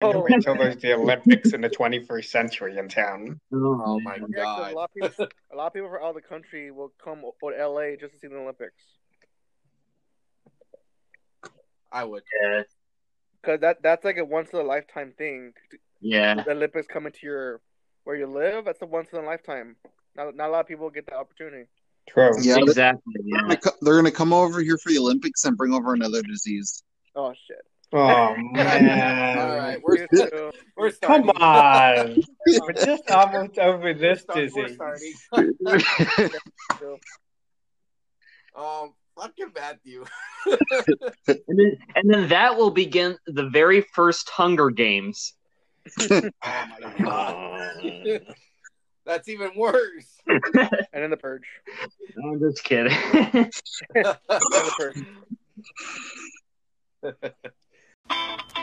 Oh, Wait till there's the Olympics in the 21st century in town. Oh my yeah, 'cause god. a lot of people, a lot of people from out of the country will come to LA just to see the Olympics. I would. Yeah. Cause that that's like a once in a lifetime thing. Yeah. The Olympics coming to your where you live. That's a once in a lifetime. Not not a lot of people get that opportunity. True. Yeah, they're, Exactly. they're Yeah. gonna they're gonna come over here for the Olympics and bring over another disease. Oh shit! Oh man. All right, we're You we're starting. Come on. We're just almost over this We're start- we're disease. starting. too. um, fucking Matthew. And then, and then that will begin the very first Hunger Games. Oh my god. That's even worse. And then the purge. I'm just kidding. And the purge. Thank you.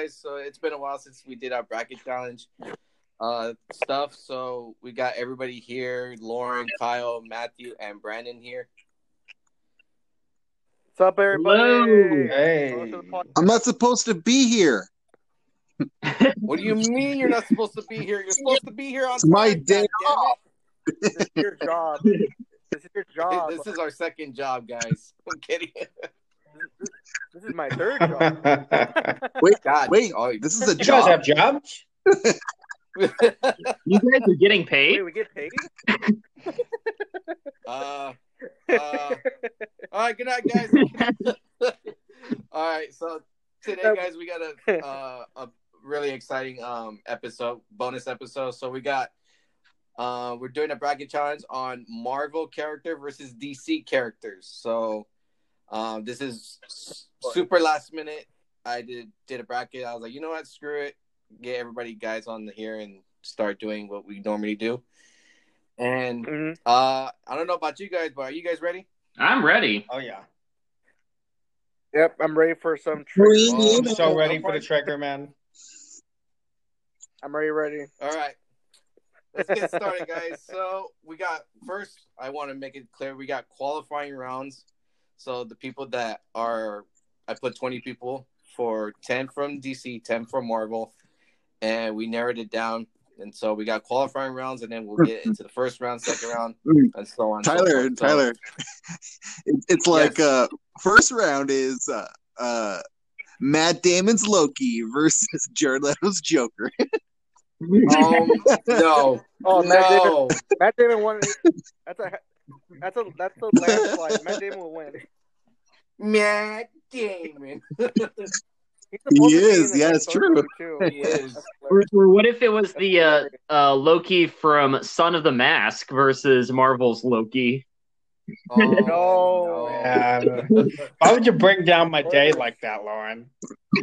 Guys. So it's been a while since we did our bracket challenge uh stuff. So we got everybody here: Lauren, Kyle, Matthew, and Brandon here. What's up, everybody? Hello. Hey. Welcome to the podcast. I'm not supposed to be here. What do you mean you're not supposed to be here? You're supposed to be here on It's my day off. This is your job. This is your job. This is our second job, guys. I'm kidding. This is my third job. Wait, God, wait. oh, This is a job. You guys have job. jobs? you guys are getting paid? Wait, we get paid? uh, uh, all right, good night, guys. all right, so today, guys, we got a uh, a really exciting um episode, bonus episode. So we got uh we're doing a bracket challenge on Marvel character versus DC characters. So um this is super last minute. I did did a bracket. I was like, you know what, screw it, get everybody guys on here and start doing what we normally do. And Mhm. uh I don't know about you guys, but are you guys ready? I'm ready. Oh yeah. Yep, I'm ready for some Free tricks. I'm so ready for the trigger, man. I'm ready, ready. All right. Let's get started, guys. So we got first. I want to make it clear we got qualifying rounds. So the people that are, I put twenty people for ten from DC, ten from Marvel, and we narrowed it down. And so we got qualifying rounds, and then we'll get into the first round, second round, and so on. and so Tyler. So- Tyler. It's like Yes. uh first round is uh uh Matt Damon's Loki versus Jared Leto's Joker. Um, no, Oh, Matt Damon. no. Matt Damon won. That's a that's a that's a landslide. Matt Damon will win. Matt Damon. He to be in is, yeah, it's true. He is. Or, or what if it was the uh, uh, Loki from Son of the Mask versus Marvel's Loki? Oh, No. Man. Why would you bring down my day like that, Lauren?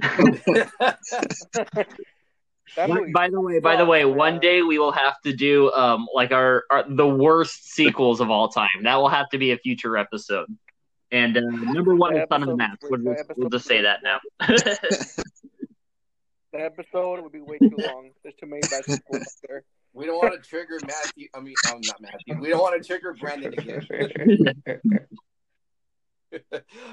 That By- movie by the way, by the way, one day we will have to do um like our, our the worst sequels of all time. That will have to be a future episode. And uh, number one is Son of the Episode- Mask. We'll the just, we'll just say that now. The episode would be way too long. There's too many bad sequels out there. We don't want to trigger Matthew. I mean, I'm not Matthew. We don't want to trigger Brandon again.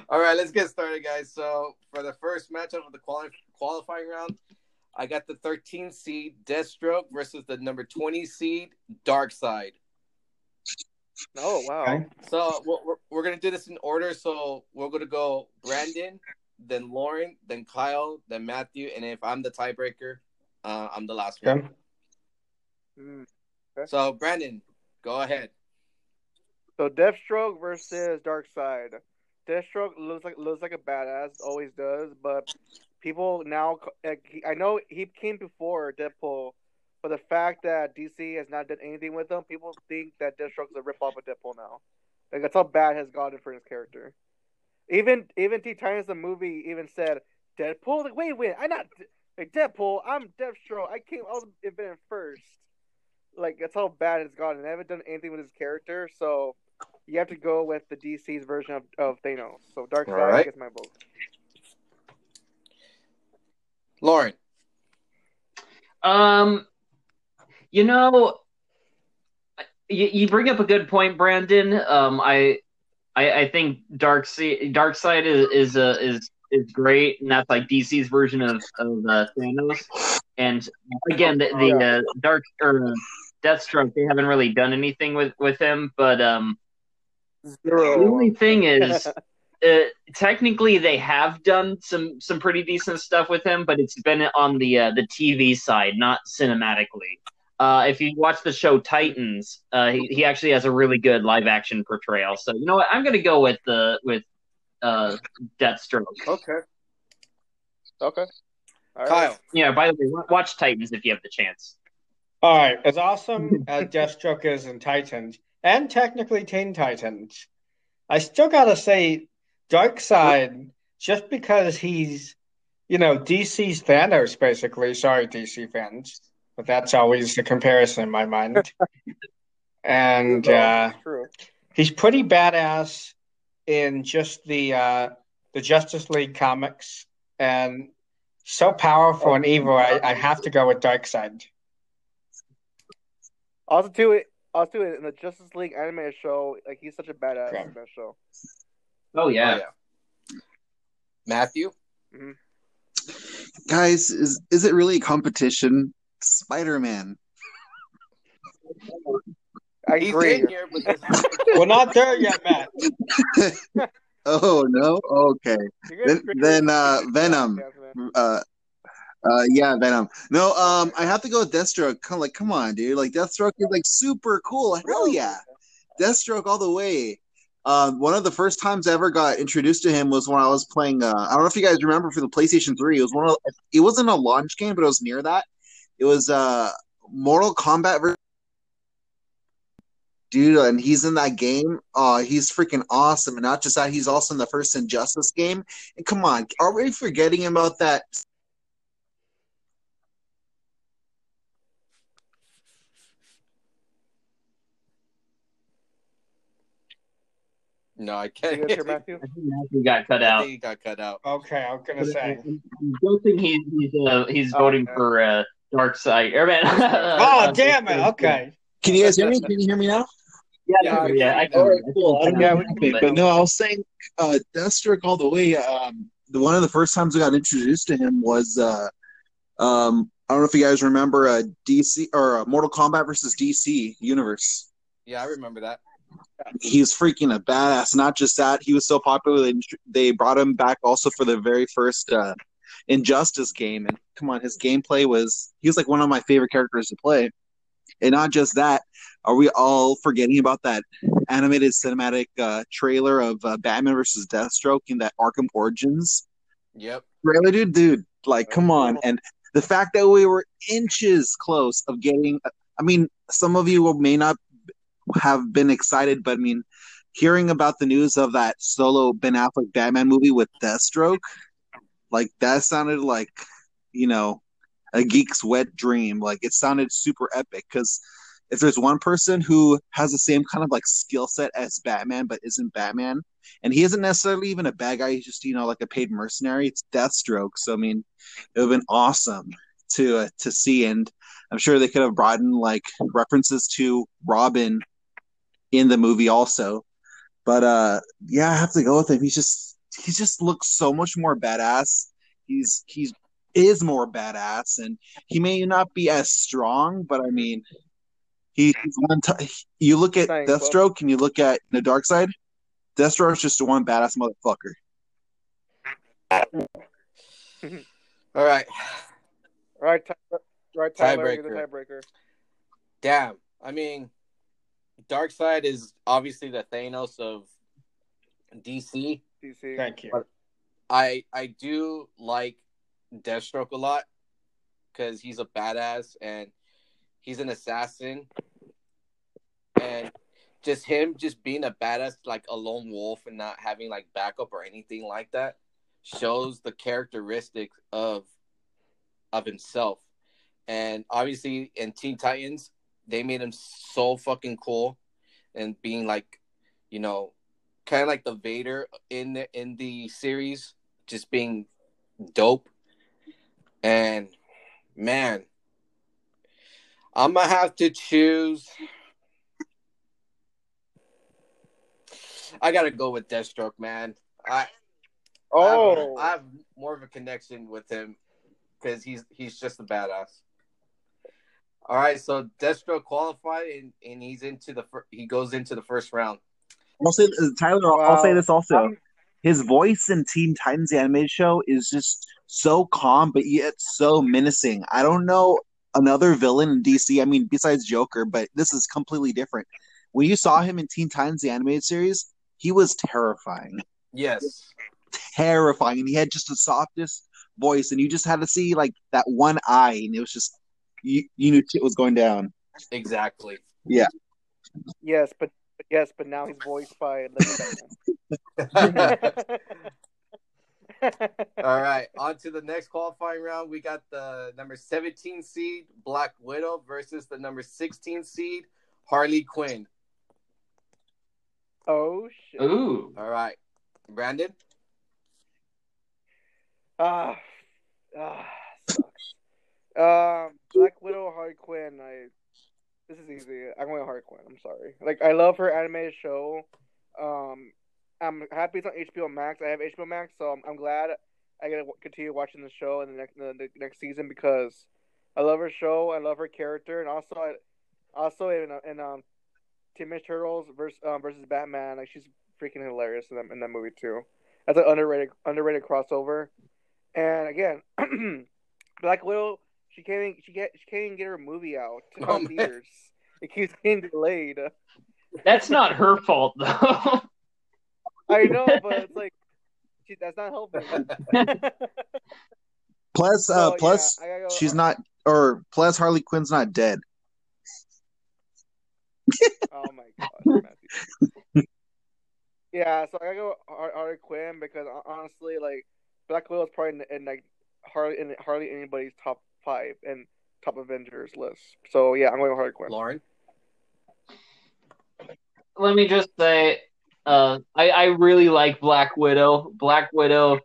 All right, let's get started, guys. So for the first matchup of the quali- qualifying round, I got the 13 seed Deathstroke versus the number 20 seed Darkseid. Oh wow. Okay. So we're, we're, we're gonna do this in order. So we're gonna go Brandon, then Lauren, then Kyle, then Matthew, and if I'm the tiebreaker, Uh, I'm the last one. Okay. Mm. So Brandon, go ahead. So Deathstroke versus Darkseid. Deathstroke looks like looks like a badass, always does, but people now I know he came before Deadpool, but the fact that DC has not done anything with him, people think that Deathstroke is a rip off of Deadpool now. Like that's how bad has gotten for his character. Even even T Titans the movie even said Deadpool. Like wait wait, I'm not like Deadpool. I'm Deathstroke. I came. I was invented first. Like that's how bad it's gotten. They haven't done anything with his character, so you have to go with the DC's version of, of Thanos. So Darkseid All right. gets my vote. Lauren. Um, you know, you, you bring up a good point, Brandon. Um, I, I, I think Dark Darkseid is is uh, is is great, and that's like DC's version of of uh, Thanos. And again, the, the uh, Dark or Deathstroke, they haven't really done anything with with him. But um, the only thing is, uh, technically they have done some some pretty decent stuff with him, but it's been on the uh, the TV side, not cinematically. Uh, if you watch the show Titans, uh, he, he actually has a really good live action portrayal. So you know what, I'm gonna go with the with uh, Deathstroke. Okay. Okay. All right. Kyle. Yeah. By the way, watch Titans if you have the chance. All right, as awesome as Deathstroke is in Titans, and technically Teen Titans, I still gotta say, Darkseid, just because he's, you know, DC's Thanos, basically. Sorry, DC fans, but that's always the comparison in my mind. And uh, True. he's pretty badass in just the uh, the Justice League comics, and so powerful and evil. I, I have to go with Darkseid. Also, too, it also in the Justice League animated show, like he's such a badass Okay. in that show. Oh yeah. Oh, yeah. Matthew. Guys, is is it really a competition? Spider Man. I He's agree. in here, but this We're not there yet, Matt. Oh no. Okay. Then- then, uh, Venom. man. Uh, uh, yeah, Venom. No, um, I have to go with Deathstroke. Come, like, come on, dude. Like, Deathstroke is like super cool. Hell yeah, Deathstroke all the way. Um, one of the first times I ever got introduced to him was when I was playing. Uh, I don't know if you guys remember for the PlayStation Three. It was one of. It wasn't a launch game, but it was near that. It was uh, Mortal Kombat. Ver- Dude, and he's in that game. Uh, he's freaking awesome. And not just that, he's also in the first Injustice game. And come on, are we forgetting about that no, I can't. guys hear Matthew? I think Matthew got cut out. he got cut out. Okay, I was gonna say. I'm guessing he's he's, uh, he's Oh, voting okay. for uh, Darkseid. Or, man, Oh, damn it. Okay. Can you guys hear me? Can you hear me now? Yeah, Yeah, yeah, yeah, I All cool. I don't Yeah, know what happened, but no, I was saying uh, Deathstroke all the way. Um, the one of the first times I got introduced to him was uh, um, I don't know if you guys remember uh, DC or uh, Mortal Kombat versus DC Universe. Yeah, I remember that. He's freaking a badass. Not just that, he was so popular they, they brought him back also for the very first uh, Injustice game. And come on, his gameplay was he was like one of my favorite characters to play. And not just that, are we all forgetting about that animated cinematic uh, trailer of uh, Batman versus Deathstroke in that Arkham Origins Yep. trailer, dude? Dude, like, come on! And the fact that we were inches close of getting, I mean, some of you may not have been excited, but I mean, hearing about the news of that solo Ben Affleck Batman movie with Deathstroke, like that sounded like, you know, a geek's wet dream. Like it sounded super epic because if there's one person who has the same kind of like skill set as Batman but isn't Batman, and he isn't necessarily even a bad guy, he's just you know like a paid mercenary. It's Deathstroke. So I mean, it would have been awesome to uh, to see, and I'm sure they could have brought in like references to Robin in the movie also. But uh, yeah, I have to go with him. He's just he just looks so much more badass. He's he's is more badass, and he may not be as strong, but I mean, he, he's one. T- you look at Thanks, Bob. Deathstroke and you look at the Darkseid. Deathstroke's just one badass motherfucker. All right. All right, Tyler, Right, Tyler, you're the Tiebreaker. tiebreaker. Damn. I mean, Darkseid is obviously the Thanos of DC. DC. Thank you. But- I I do like Deathstroke a lot because he's a badass and he's an assassin, and just him just being a badass like a lone wolf and not having like backup or anything like that shows the characteristics of of himself. And obviously in Teen Titans, they made him so fucking cool and being like, you know, kind of like the Vader in the in the series, just being dope. And man, I'm gonna have to choose. I gotta go with Deathstroke, man. I Oh, I have, I oh. have more of a connection with him because he's he's just a badass. All right, so Destro qualified and, and he's into the fir- he goes into the first round. I'll say uh, Tyler. I'll- I'll say this also. I'm- His voice in Teen Titans the animated show is just so calm, but yet so menacing. I don't know another villain in DC. I mean, besides Joker, but this is completely different. When you saw him in Teen Titans the animated series, he was terrifying, Yes, terrifying, and he had just the softest voice, and you just had to see like that one eye, and it was just you, you knew shit was going down. exactly. Yeah. Yes, but yes, but now he's voiced by All right, on to the next qualifying round. We got the number 17 seed Black Widow versus the number 16 seed Harley Quinn. Oh shit. Ooh. All right, Brandon. Ah, ah, sucks. Um, Black Widow, Harley Quinn. I. This is easy. I'm going Harley Quinn. I'm sorry. Like I love her animated show. Um, I'm happy it's on HBO Max. I have HBO Max, so I'm, I'm glad I get to continue watching the show in the next the, the next season because I love her show. I love her character, and also I, also in in um, Teenage Turtles versus um, versus Batman. Like she's freaking hilarious in that in that movie too. That's an underrated underrated crossover. And again, Black Widow, she can't even, she get she can't even get her movie out Oh, on man. theaters. It keeps getting delayed. That's not her fault though. I know, but it's like she, that's not helping. Plus, uh, So, plus yeah, go- she's not, or plus Harley Quinn's not dead. Oh my god, Matthew. yeah, so I gotta go Har- Harley Quinn because honestly, like Black Widow is probably in, in like hardly in hardly anybody's top five and top Avengers list. So yeah, I'm going with Harley Quinn. Lauren. Let me just say, uh, I I really like Black Widow. Black Widow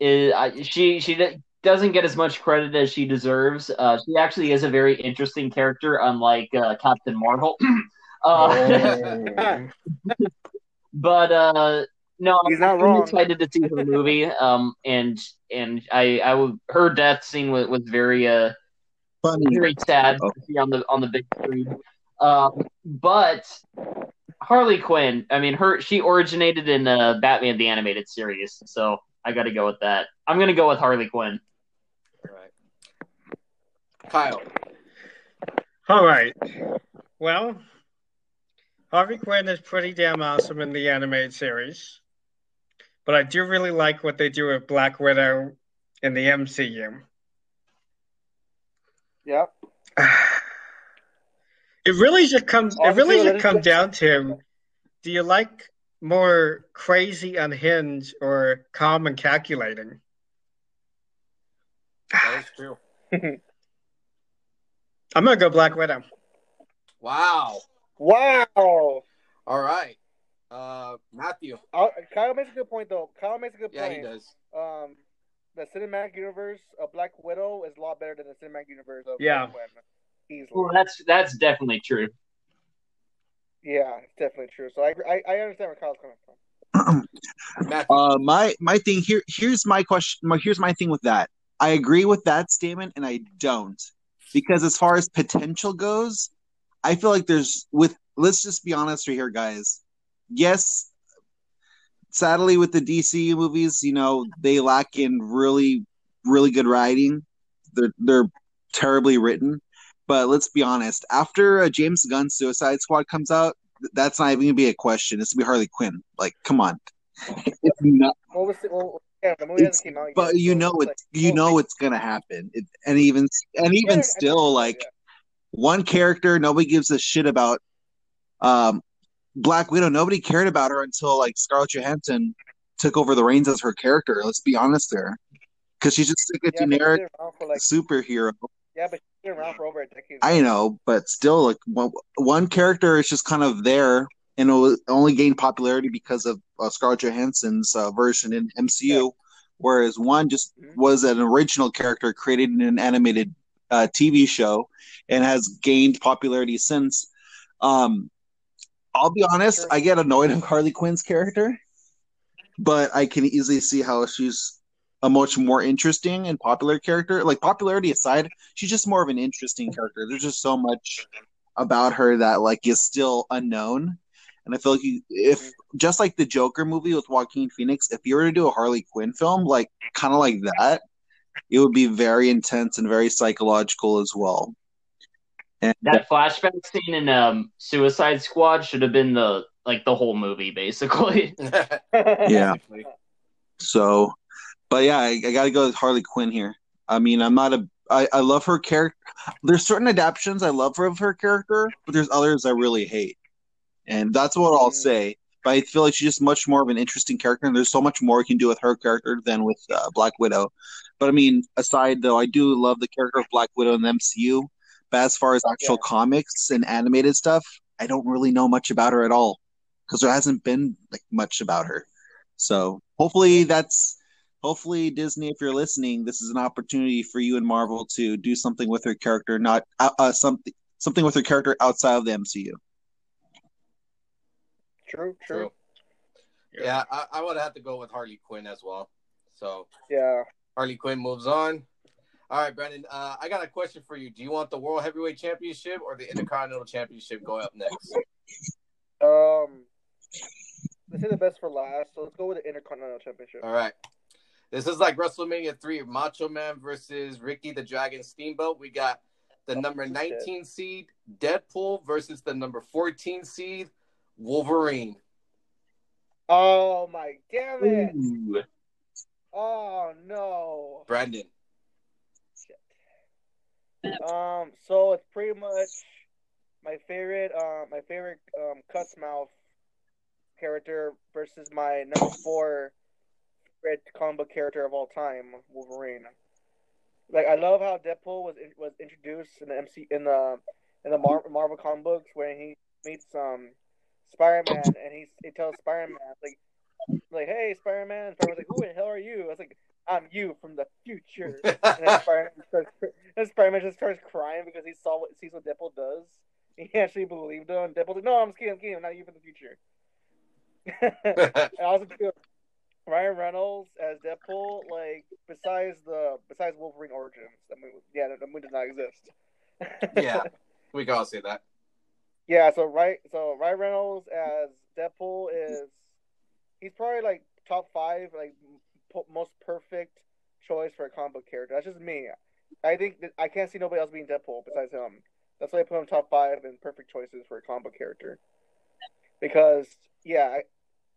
is I she she doesn't get as much credit as she deserves. Uh, she actually is a very interesting character, unlike uh, Captain Marvel. uh, but uh, no, He's not I'm wrong. excited to see her movie. Um, and and I I would her death scene was, was very uh Funny. very sad Oh. to see on the on the big screen. Um, but Harley Quinn, I mean, her she originated in uh, Batman the animated series, so I got to go with that. I'm gonna go with Harley Quinn. All right. Kyle. All right. Well, Harvey Quinn is pretty damn awesome in the animated series, but I do really like what they do with Black Widow in the MCU. Yep. It really just comes. It really let just comes down to: Do you like more crazy, unhinged, or calm and calculating? That is true. I'm gonna go Black Widow. Wow. Wow. All right. Uh, Matthew. Uh, Kyle makes a good point though. Kyle makes a good Yeah, point. he does. Um, the cinematic universe of Black Widow is a lot better than the cinematic universe of Yeah. Harley Quinn. Easily. Well, that's that's definitely true. Yeah, it's definitely true. So I I, I understand where Kyle's coming from. Uh, my my thing here. Here's my question. My, here's my thing with that. I agree with that statement, and I don't because as far as potential goes, I feel like there's with. Let's just be honest right here, guys. Yes, sadly, with the DC movies, you know they lack in really, really good writing. They're they're terribly written. But let's be honest, after a James Gunn Suicide Squad comes out, that's not even gonna be a question. It's gonna be Harley Quinn. Like, come on. It's not, What was it? Well, yeah, it's, hasn't came out yet. but you so know it's it. like, You oh, know it's gonna happen. It, and even and even still, like yeah. one character nobody gives a shit about. Um, Black Widow. Nobody cared about her until like Scarlett Johansson took over the reins as her character. Let's be honest there, because she's just like a Yeah, generic for like superhero. yeah, but she's been around for over a decade. I know, but still, like one, one character is just kind of there, and it was- only gained popularity because of uh, Scarlett Johansson's uh, version in MCU, whereas one just Mhm. was an original character created in an animated uh, TV show and has gained popularity since. Um, I'll be honest, I get annoyed of Harley Quinn's character, but I can easily see how she's a much more interesting and popular character. Like popularity aside, she's just more of an interesting character. There's just so much about her that like is still unknown. And I feel like you, if just like the Joker movie with Joaquin Phoenix, if you were to do a Harley Quinn film, like kind of like that, it would be very intense and very psychological as well. And That flashback scene in um, Suicide Squad should have been the like the whole movie, basically. Yeah. So, but yeah, I, I got to go with Harley Quinn here. I mean, I'm not a. I, I love her character. There's certain adaptations I love of her character, but there's others I really hate, and that's what I'll Mm. say. But I feel like she's just much more of an interesting character, and there's so much more you can do with her character than with uh, Black Widow. But I mean, aside though, I do love the character of Black Widow in the MCU. But as far as actual Yeah. comics and animated stuff, I don't really know much about her at all because there hasn't been like much about her. So hopefully that's hopefully Disney, if you're listening, this is an opportunity for you and Marvel to do something with her character, not uh, uh, something something with her character outside of the MCU. True, true. True. Yeah, I, I would have to go with Harley Quinn as well. So Yeah. Harley Quinn moves on. All right, Brandon. Uh, I got a question for you. Do you want the World Heavyweight Championship or the Intercontinental Championship going up next? Um, let's say the best for last. So let's go with the Intercontinental Championship. All right. This is like WrestleMania 3, Macho Man versus Ricky the Dragon Steamboat. We got the number 19 seed, Deadpool, versus the number 14 seed, Wolverine. Oh my damn it! Ooh. Oh no. Brandon. Um, so it's pretty much my favorite, um, my favorite um cuss mouth character versus my number four favorite comic book character of all time, Wolverine. Like I love how Deadpool was was introduced in the MC in the in the Mar- Marvel comic books when he meets um Spider Man and he he tells Spider Man like like hey Spider Man Spider Man's like who the hell are you? I was like I'm you from the future. And then Spider Man starts, and Spider-Man just starts crying because he saw what sees what Deadpool does. He actually believed him. Deadpool's like, no, I'm just kidding, I'm kidding, I'm not you from the future. and also too, Ryan Reynolds as Deadpool, like besides the besides Wolverine Origins, that movie, yeah, the movie does not exist. yeah, we can all say that. yeah. So right, so Ryan Reynolds as Deadpool is he's probably like top five, like most perfect choice for a comic book character. That's just me. I think that I can't see nobody else being Deadpool besides him. That's why I put him top five and perfect choices for a comic book character. Because yeah,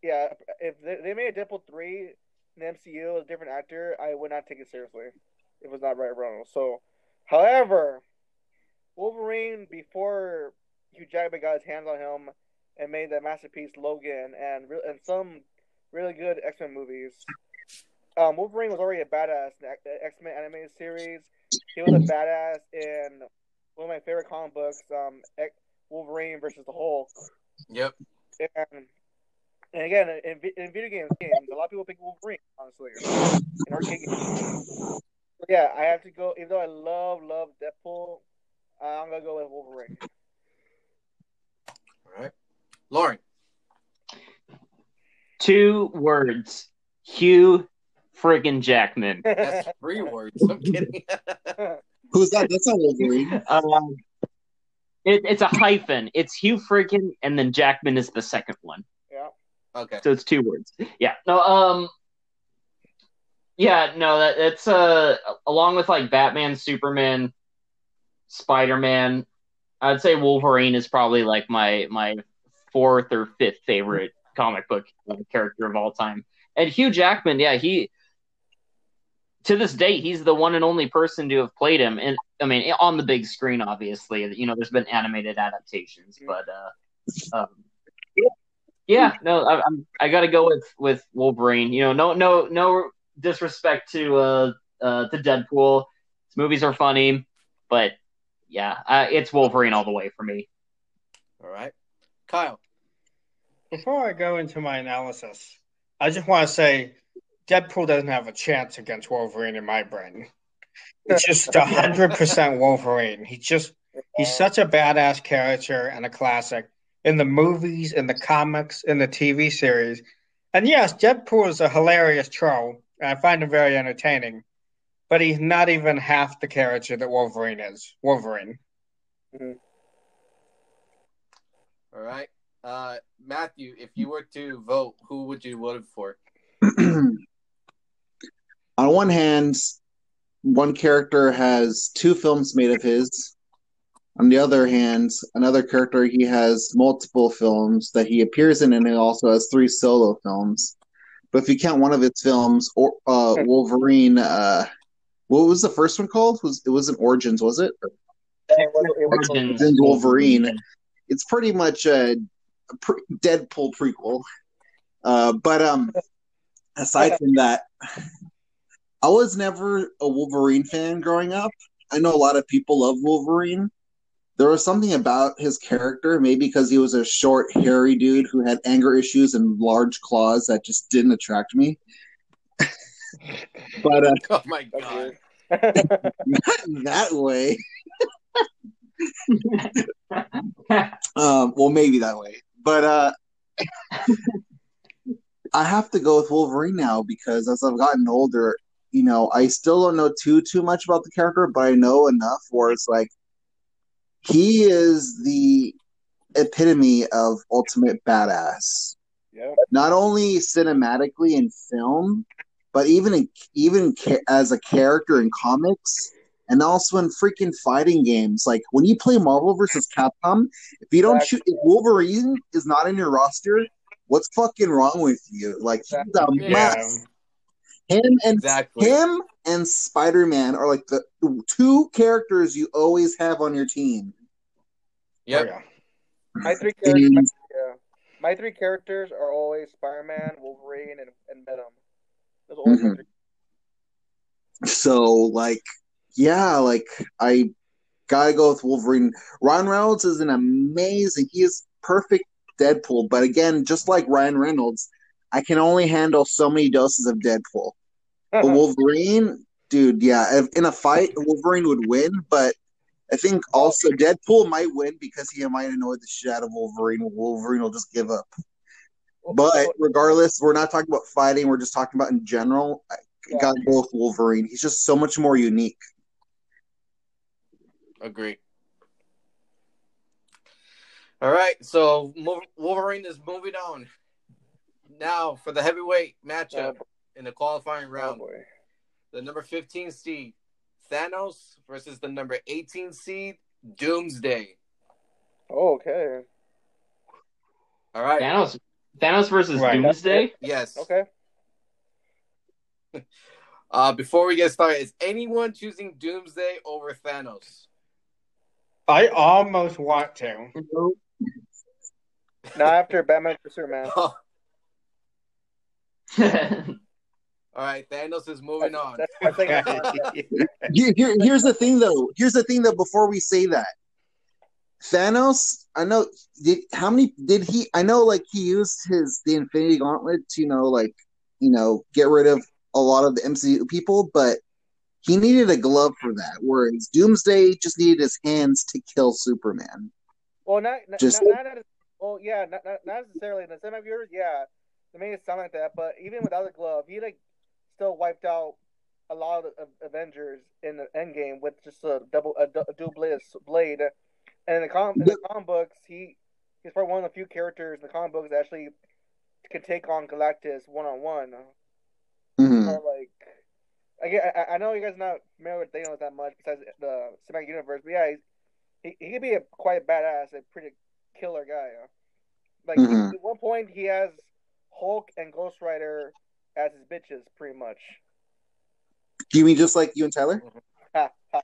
yeah, if they, they made a Deadpool three in the MCU with a different actor, I would not take it seriously it was not Ryan Reynolds. So, however, Wolverine before Hugh Jackman got his hands on him and made that masterpiece Logan and re- and some really good X Men movies. Um, Wolverine was already a badass in the X Men animated series. He was a badass in one of my favorite comic books, um, X- Wolverine versus the Hulk. Yep. And, and again, in, in video games, games, a lot of people pick Wolverine, honestly. In arcade games. But yeah, I have to go. Even though I love, love Deadpool, uh, I'm gonna go with Wolverine. All right. Lauren. Two words. Hugh friggin' Jackman. That's three words. I'm kidding. Who's that? That's not Wolverine. Um, it, it's a hyphen. It's Hugh friggin' and then Jackman is the second one. yeah. okay. So it's two words. Yeah. No. Um. Yeah. No. That that's uh along with like Batman, Superman, Spider Man. I'd say Wolverine is probably like my my fourth or fifth favorite comic book uh, character of all time. And Hugh Jackman, yeah, he to this day he's the one and only person to have played him. And I mean, on the big screen, obviously. You know, there's been animated adaptations, but uh, um, yeah, no, I, I'm I got to go with with Wolverine. You know, no no no disrespect to uh uh to Deadpool. His movies are funny, but yeah, uh, it's Wolverine all the way for me. All right, Kyle. Before I go into my analysis, I just want to say Deadpool doesn't have a chance against Wolverine in my brain. It's just hundred percent Wolverine. He just he's such a badass character and a classic in the movies, in the comics, in the TV series. And yes, Deadpool is a hilarious troll, and I find him very entertaining. But he's not even half the character that Wolverine is. Wolverine. All right, uh, Matthew. If you were to vote, who would you vote for? on one hand, one character has two films made of his. On the other hand, another character he has multiple films that he appears in, and he also has three solo films. But if you count one of his films, or uh, Wolverine, uh, what was the first one called? Was it wasn't Origins? Was it? Origins. Origins Wolverine. It's pretty much a, a pre- Deadpool prequel. Uh, but um, aside from that, I was never a Wolverine fan growing up. I know a lot of people love Wolverine. There was something about his character, maybe because he was a short, hairy dude who had anger issues and large claws that just didn't attract me. but uh, Oh my god! not that way. um, well, maybe that way. But uh, I have to go with Wolverine now because as I've gotten older, you know, I still don't know too too much about the character, but I know enough where it's like he is the epitome of ultimate badass. Yep. Not only cinematically in film, but even in, even ca- as a character in comics, and also in freaking fighting games. Like when you play Marvel versus Capcom, if you don't shoot, if Wolverine is not in your roster, what's fucking wrong with you? Like he's a Yeah. mess. Him and Exactly. him and Spider Man are like the two characters you always have on your team. Yep. Oh, yeah. My three characters, And yeah. My three characters are always Spider-Man, Wolverine, and, and Venom. Those are always my Mhm. so, like, yeah, like I gotta go with Wolverine. Ryan Reynolds is an amazing. He is perfect Deadpool, but again, just like Ryan Reynolds, I can only handle so many doses of Deadpool. But uh-huh. Wolverine, dude, yeah, if- in a fight, Wolverine would win, but I think also Deadpool might win because he might annoy the shit out of Wolverine. Wolverine will just give up. But regardless, we're not talking about fighting. We're just talking about in general. I Yeah. got both Wolverine. He's just so much more unique. Agree. All right, so Wolverine is moving on. Now for the heavyweight matchup in the qualifying oh round, boy. the number 15 seed Thanos versus the number 18 seed Doomsday. Oh, okay. All right. Thanos Thanos versus Right. Doomsday. Yes. Okay. Uh, before we get started, is anyone choosing Doomsday over Thanos? I almost want to. Now after Batman vs Superman. All right, Thanos is moving on. That's my second concept. Here, here- here's the thing, though. Here's the thing, though. Before we say that, Thanos, I know. Did how many did he? I know, like he used his the Infinity Gauntlet to, you know, like you know, get rid of a lot of the MCU people, but he needed a glove for that. Whereas Doomsday just needed his hands to kill Superman. Well, not not, Just- not, not, not well, yeah, not, not not necessarily in the semi viewers, yeah, they made it sound like that, but even without the glove, he like still wiped out a lot of Avengers in the end game with just a double a, a dual blade, blade. And in the com in the comic books, he he's probably one of the few characters in the comic books that actually can take on Galactus one on one. Mhm. Or like, I, I know you guys not familiar with Thanos that much besides the cinematic universe, but yeah, he he could be a quite badass, a pretty killer guy. Like Mhm. at one point, he has Hulk and Ghost Rider as his bitches, pretty much. Do you mean just like you and Tyler? Ha,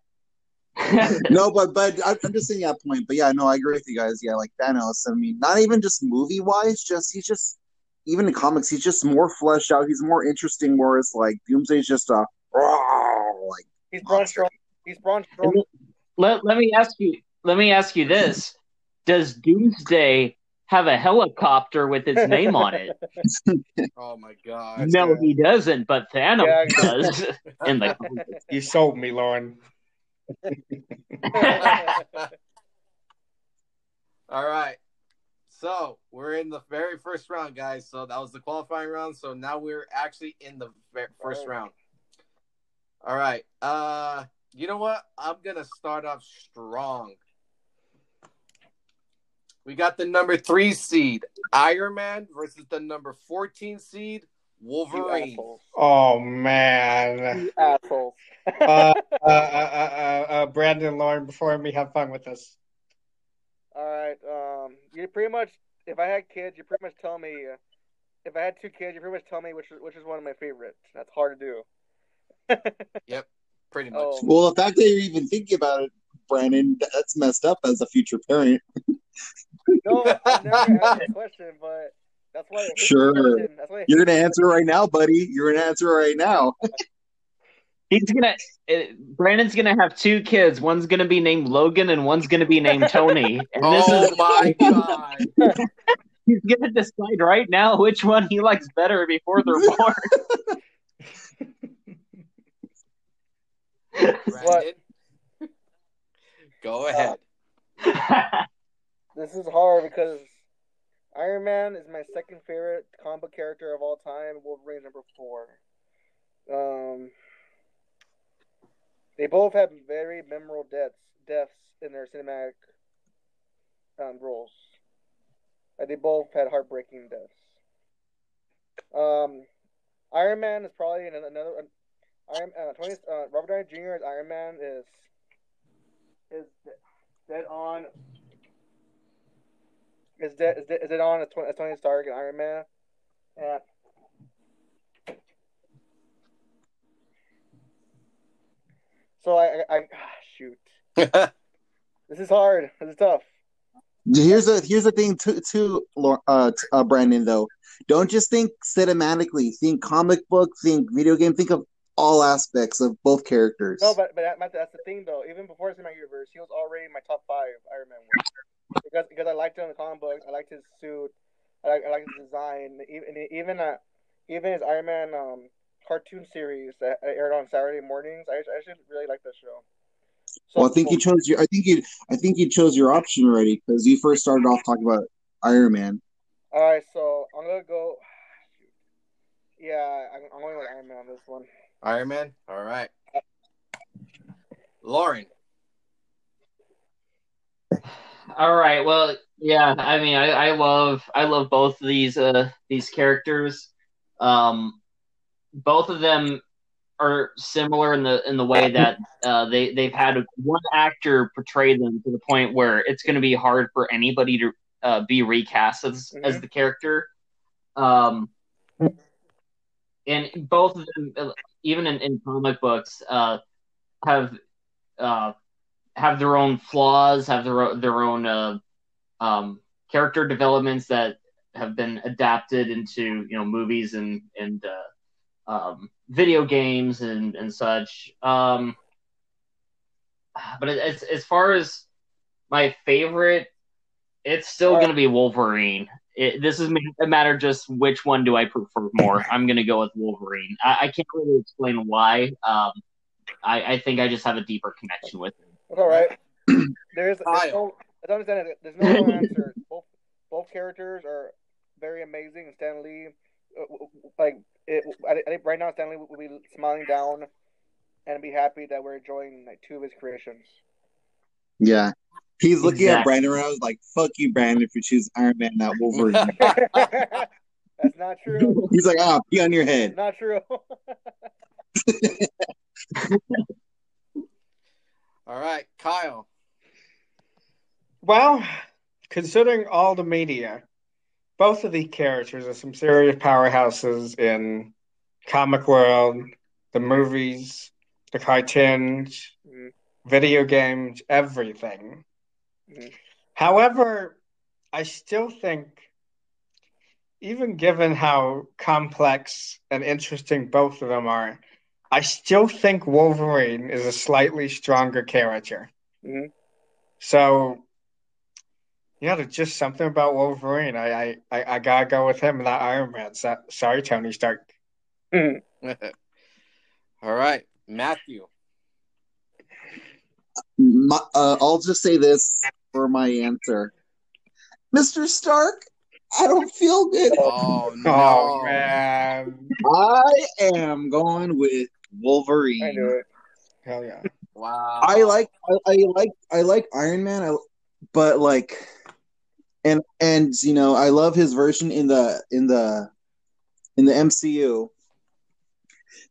ha. no, but but I- I'm just saying that point. But yeah, no, I agree with you guys. Yeah, like Thanos. I mean, not even just movie wise, just he's just even in comics, he's just more fleshed out. He's more interesting. Whereas like Doomsday's just a like He's Braun Monster. Strowman. He's Braun Strowman. let, let me ask you let me ask you this. Does Doomsday have a helicopter with his name on it? Oh my god. no, he doesn't, but Thanos Yeah. does in the You sold me, Lauren. All right. So we're in the very first round, guys. So that was the qualifying round. So now we're actually in the ve- first round. All right. Uh, you know what? I'm gonna start off strong. We got the number three seed Iron Man versus the number 14 seed Wolverine. Oh man. You assholes. uh, uh, uh, uh, uh, Brandon, Lauren, before me, have fun with this. All right. Um, you pretty much, if I had kids, you pretty much tell me. Uh, if I had two kids, you pretty much tell me which is which is one of my favorites. That's hard to do. Yep, pretty much. Oh. well, the fact that you're even thinking about it, Brandon, that's messed up as a future parent. No, I never asked the question, but that's why. I Sure. That's why. I You're gonna answer right now, buddy. You're gonna answer right now. He's gonna uh, Brandon's gonna have two kids. One's gonna be named Logan and one's gonna be named Tony. And this Oh is my god. he's gonna decide right now which one he likes better before they're born. Brandon. Go ahead. This is hard because Iron Man is my second favorite comic character of all time. Wolverine number four. Um, they both have very memorable deaths deaths in their cinematic um, roles. Uh, they both had heartbreaking deaths. Um, Iron Man is probably an- another. An, Iron uh, Tony uh, Robert Downey Jr. as Iron Man is is dead on is dead is dead, is dead on as Tony, as Tony Stark and Iron Man. And so I, I, I ah, shoot. This is hard. This is tough. Here's a here's the thing too, too uh, uh, Brandon. Though, don't just think cinematically. Think comic book. Think video game. Think of all aspects of both characters. No, but but that, that's the thing though. Even before Cinematic Universe, he was already in my top five Iron Man was. Because because I liked him in the comic books. I liked his suit. I like I liked his design. Even even uh, even his Iron Man um cartoon series that aired on Saturday mornings. I I actually really like that show. So, well, I think you chose your. I think you. I think you chose your option already because you first started off talking about Iron Man. All right, so I'm gonna go. Yeah, I'm, I'm going with Iron Man on this one. Iron Man. All right. Lauren. All right. Well, yeah. I mean, I, I love I love both of these uh these characters. Um, both of them are similar in the in the way that uh, they they've had one actor portray them to the point where it's going to be hard for anybody to uh, be recast as as Mhm. the character. Um, and both of them, even in, in comic books, uh, have uh, have their own flaws, have their their own uh, um, character developments that have been adapted into you know movies and and uh, um, video games and and such. Um, but it's as far as my favorite, it's still going to be Wolverine. It, this is a matter of just which one do I prefer more. I'm going to go with Wolverine. I, I can't really explain why. Um, I, I think I just have a deeper connection with him. That's all right. There's, there's Kyle. no, I don't understand it. There's no wrong answer. Both both characters are very amazing. And Stan Lee, uh, w- w- like it, I think- right now Stan Lee will be smiling down and be happy that we're enjoying like two of his creations. Yeah, he's looking at Exactly. Brandon around like, "Fuck you, Brandon, if you choose Iron Man, not Wolverine." That's not true. he's like, "Ah, pee on your head." Not true. All right, Kyle. Well, considering all the media, both of these characters are some serious powerhouses in comic world, the movies, the cartoons, Mhm. video games, everything. Mhm. However, I still think, even given how complex and interesting both of them are, I still think Wolverine is a slightly stronger character. Mhm. So, yeah, there's just something about Wolverine. I, I, I, I gotta go with him, not Iron Man. So, sorry, Tony Stark. Mhm. All right, Matthew. My, uh, I'll just say this for my answer. Mr. Stark, I don't feel good. Oh no, Oh man, I am going with I knew Wolverine. it. hell yeah! Wow. I like I, I like I like Iron Man, I, but like and and you know, I love his version in the in the in the MCU.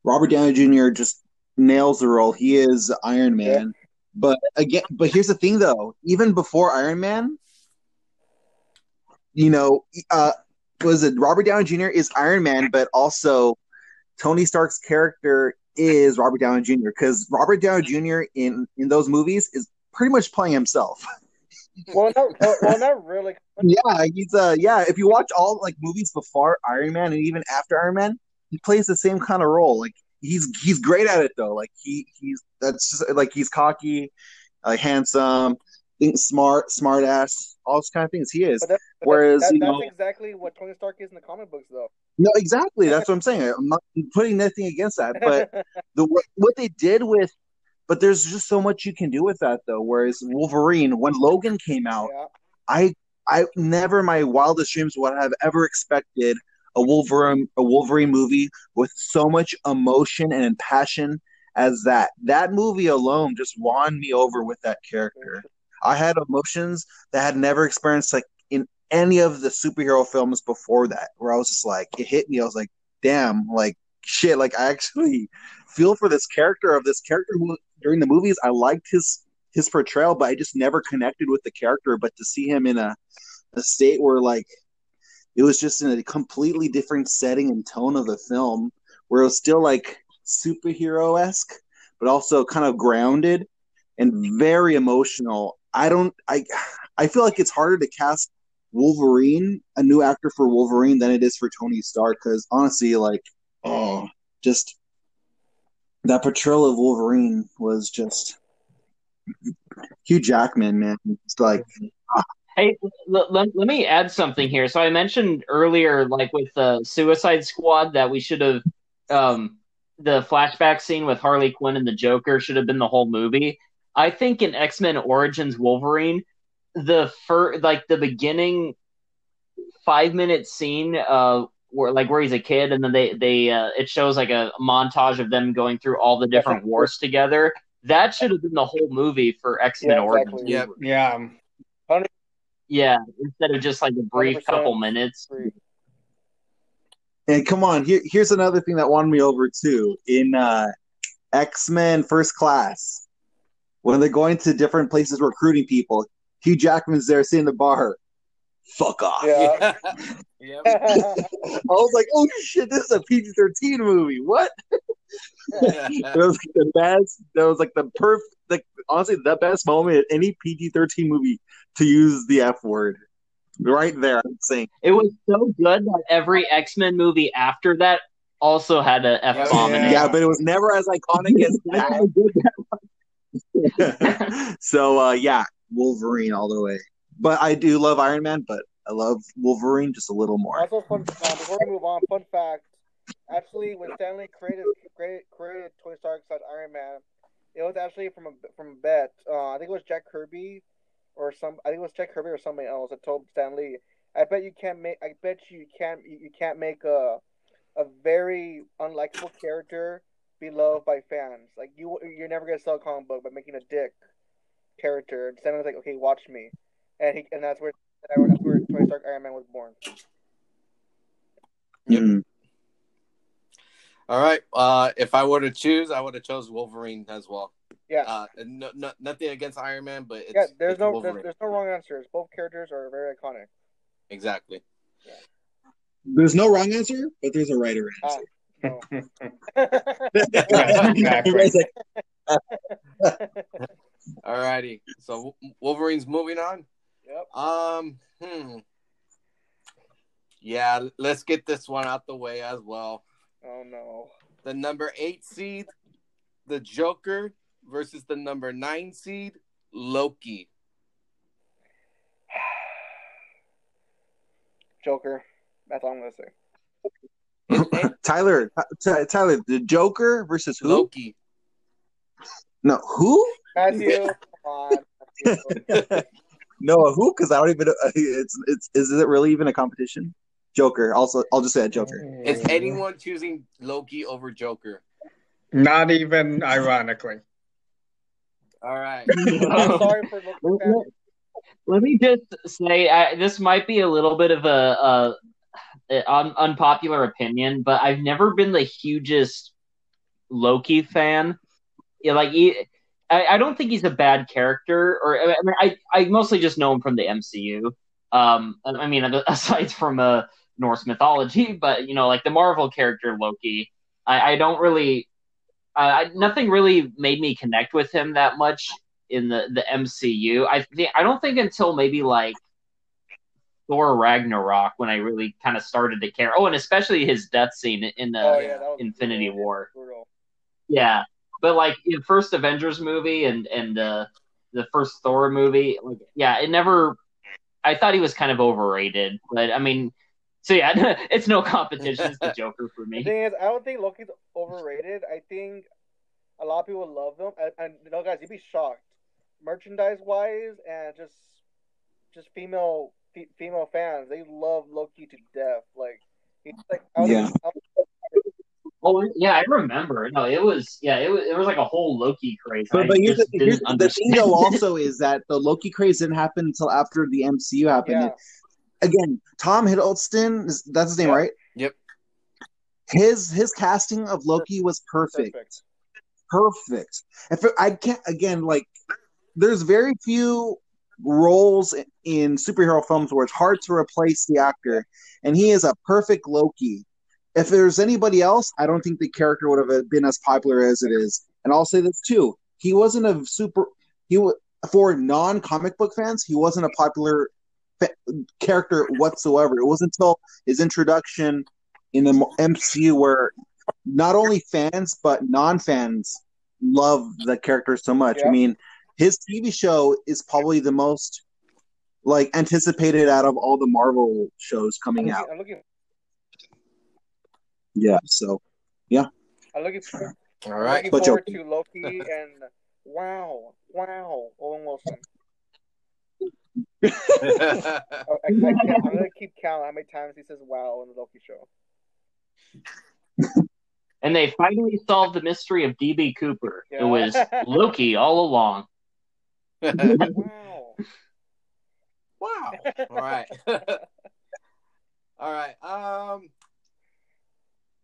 Robert Downey Jr. just nails the role. He is Iron Man. But again, but here's the thing though, even before Iron Man, you know, uh was it Robert Downey Jr. is Iron Man, but also Tony Stark's character is Robert Downey Jr. because Robert Downey Jr. in in those movies is pretty much playing himself. Well, not well, not really. yeah, he's uh yeah. If you watch all like movies before Iron Man and even after Iron Man, he plays the same kind of role. Like he's he's great at it though. Like he he's that's just, like he's cocky, like handsome, think smart, smart ass, all those kind of things. He is. But that, but Whereas, that, you that's know- exactly what Tony Stark is in the comic books, though. No, exactly. That's what I'm saying. I'm not putting nothing against that, but the what, they did with but there's just so much you can do with that though whereas wolverine when logan came out yeah. i i never in my wildest dreams would have ever expected a wolverine a wolverine movie with so much emotion and passion as that that movie alone just won me over with that character i had emotions that I had never experienced like any of the superhero films before that where i was just like it hit me i was like damn like shit like i actually feel for this character of this character who during the movies I liked his his portrayal, but I just never connected with the character. But to see him in a a state where like it was just in a completely different setting and tone of the film, where it was still like superhero esque, but also kind of grounded and mm-hmm. very emotional. I don't I I feel like it's harder to cast Wolverine, a new actor for Wolverine, than it is for Tony Stark. Because honestly, like, oh, just that portrayal of Wolverine was just Hugh Jackman, man. It's like Hey, l- let, let me add something here. So I mentioned earlier, like with the Suicide Squad, that we should have um, the flashback scene with Harley Quinn and the Joker should have been the whole movie. I think in X Men Origins Wolverine, the fir- like the beginning five minute scene, uh, where like where he's a kid, and then they they uh, it shows like a montage of them going through all the different wars together. That should have been the whole movie for X Men Yeah, Origins. exactly. Yep. Wolverine. Yeah, Yeah, instead of just like a brief 100% couple minutes. And come on, here, here's another thing that won me over too. In uh, X Men First Class, when they're going to different places recruiting people, Hugh Jackman's there sitting in the bar. Fuck off. Yeah. Yep. I was like, oh shit, this is a PG 13 movie. What? That was like the best. That was like the perfect, like, honestly, the best moment in any PG 13 movie to use the F word. Right there, I'm saying. It was so good that every X Men movie after that also had an F bomb in Yeah. it. Yeah. but it was never as iconic as that. so uh yeah, Wolverine all the way. But I do love Iron Man, but I love Wolverine just a little more. Also, fun, uh, before we move on, fun fact. Actually, when Stan Lee created created, created Tony Stark's Iron Man, it was actually from a from a bet. Uh, I think it was Jack Kirby, or some. I think it was Jack Kirby or somebody else that told Stan Lee, "I bet you can't make. I bet you can't. You can't make a a very unlikable character be loved by fans. Like you, you're never gonna sell a comic book by making a dick character." And Stan Lee was like, "Okay, watch me," and he and that's where that's where Tony Stark Iron Man was born. Yep. Mm. All right. Uh, if I were to choose, I would have chose Wolverine as well. Yeah. Uh, no, no, nothing against Iron Man, but it's, yeah, there's it's no there's, there's no wrong answers. Both characters are very iconic. exactly. There's no wrong answer, but there's a right or Ah, answer. no. exactly. Everybody's All righty. So Wolverine's moving on. yep. Um, hmm. Yeah, let's get this one out the way as well. Oh no. The number eight seed, the Joker, versus the number nine seed, Loki. Joker. That's all I'm gonna say. Tyler, Ty- Tyler, the Joker versus who? Loki. No, who? Matthew, come on. Matthew. no, who? Because I don't even. It's it's is it really even a competition? Joker. Also, I'll just say a Joker. Is anyone choosing Loki over Joker? Not even ironically. All right. I'm sorry for looking Let, bad. let- let me just say uh, this might be a little bit of a, a, a un, unpopular opinion, but I've never been the hugest Loki fan. Yeah, like he, I, I don't think he's a bad character, or I mean, I I mostly just know him from the MCU. Um, I mean, aside from uh, Norse mythology, but you know, like the Marvel character Loki, I, I don't really, I, I, nothing really made me connect with him that much in the the MCU. I think I don't think until maybe like Thor Ragnarok when I really kind of started to care. Oh, and especially his death scene in the Oh yeah, Infinity. War. Brutal. Yeah, but like the first Avengers movie and and uh, the first Thor movie, like yeah, it never. I thought he was kind of overrated, but I mean, so yeah, it's no competition. It's the Joker for The me. thing is, I don't think Loki's overrated. I think a lot of people love him, and, and you know, guys, you'd be shocked, merchandise wise, and just just female fe- female fans, they love Loki to death. Like he's like, I was, Yeah. I was- Oh yeah, I remember. No, it was yeah, it was it was like a whole Loki craze. But, but here's, the, here's the thing, though. Also, is that the Loki craze didn't happen until after the MCU happened. yeah, Again, Tom Hiddleston, is, that's his name, Yeah. right? Yep. His his casting of Loki was perfect. perfect. perfect. If it- I can't again, like there's very few roles in, in superhero films where it's hard to replace the actor, and he is a perfect Loki. If there's anybody else, I don't think the character would have been as popular as it is. And I'll say this too: he wasn't a super. He wa- for non-comic book fans, he wasn't a popular fa- character whatsoever. It wasn't until his introduction in the MCU where not only fans but non-fans love the character so much. Yeah. I mean, his TV show is probably the most like anticipated out of all the Marvel shows I'm coming looking, out. I'm looking, Yeah, so yeah. I'm looking, for, All I'm looking But forward Joker. to Loki and wow, wow, Owen Wilson. oh, I, I, I'm gonna keep count how many times he says "wow" in the Loki show. And they finally solved the mystery of DB Cooper. Yeah. It was Loki all along. Wow. wow. All right. All right. Um.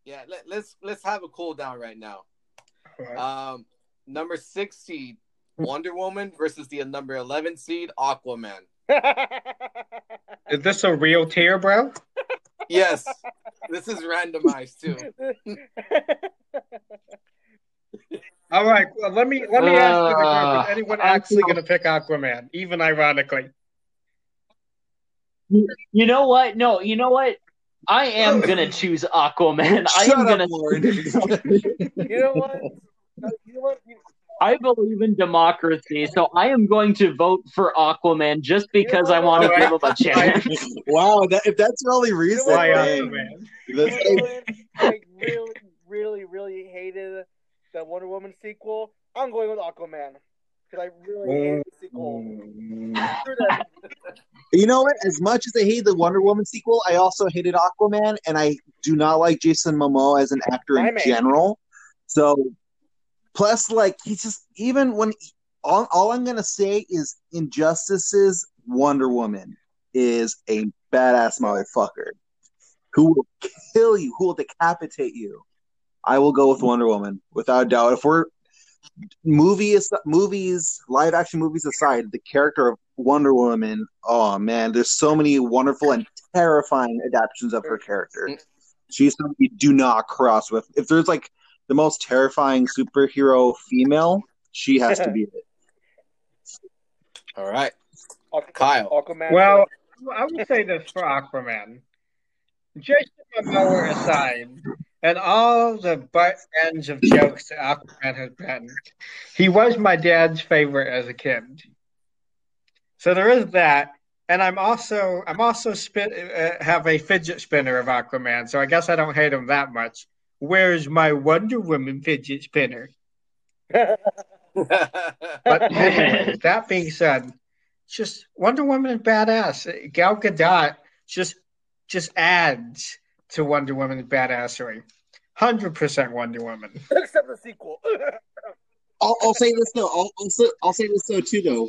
Yeah. Let, let's let's have a cool down right now. Um. Number six seed Wonder Woman versus the number eleven seed Aquaman. Is this a real tier, bro? Yes. this is randomized too. All right. Well, let me let me ask you the question: Uh, Is anyone actually going to pick Aquaman? Even ironically, You know what? No, you know what? I am gonna choose Aquaman. I Shut am up, gonna. Lauren. you know what? You know what? You- I believe in democracy, so I am going to vote for Aquaman just because I want to give him a chance. wow, that, if that's your only reason, why dang. Aquaman? That's- Anyone, I really, really, really hated the Wonder Woman sequel. I'm going with Aquaman because I really hated the sequel. Mm. You know what? As much as I hate the Wonder Woman sequel, I also hated Aquaman, and I do not like Jason Momoa as an actor in general. So, plus, like he's just even when all, all I'm gonna say is Injustice's Wonder Woman is a badass motherfucker who will kill you, who will decapitate you. I will go with Wonder Woman without a doubt. If we're movies, movies, live action movies aside, the character of Wonder Woman, oh man, there's so many wonderful and terrifying adaptations of her character. She's something you do not cross with. If there's like the most terrifying superhero female, she has to be it. All right. Kyle. Aquaman. Well, I would say this for Aquaman. Jason Momoa aside, and all the butt ends of jokes that Aquaman has been, he was my dad's favorite as a kid. So there is that, and I'm also I'm also spin, uh, have a fidget spinner of Aquaman, so I guess I don't hate him that much. Where's my Wonder Woman fidget spinner? But that being said, just Wonder Woman is badass. Gal Gadot just just adds to Wonder Woman's badassery. Hundred percent Wonder Woman. Except the sequel. I'll, I'll say this though. I'll, I'll, say, I'll say this though too though.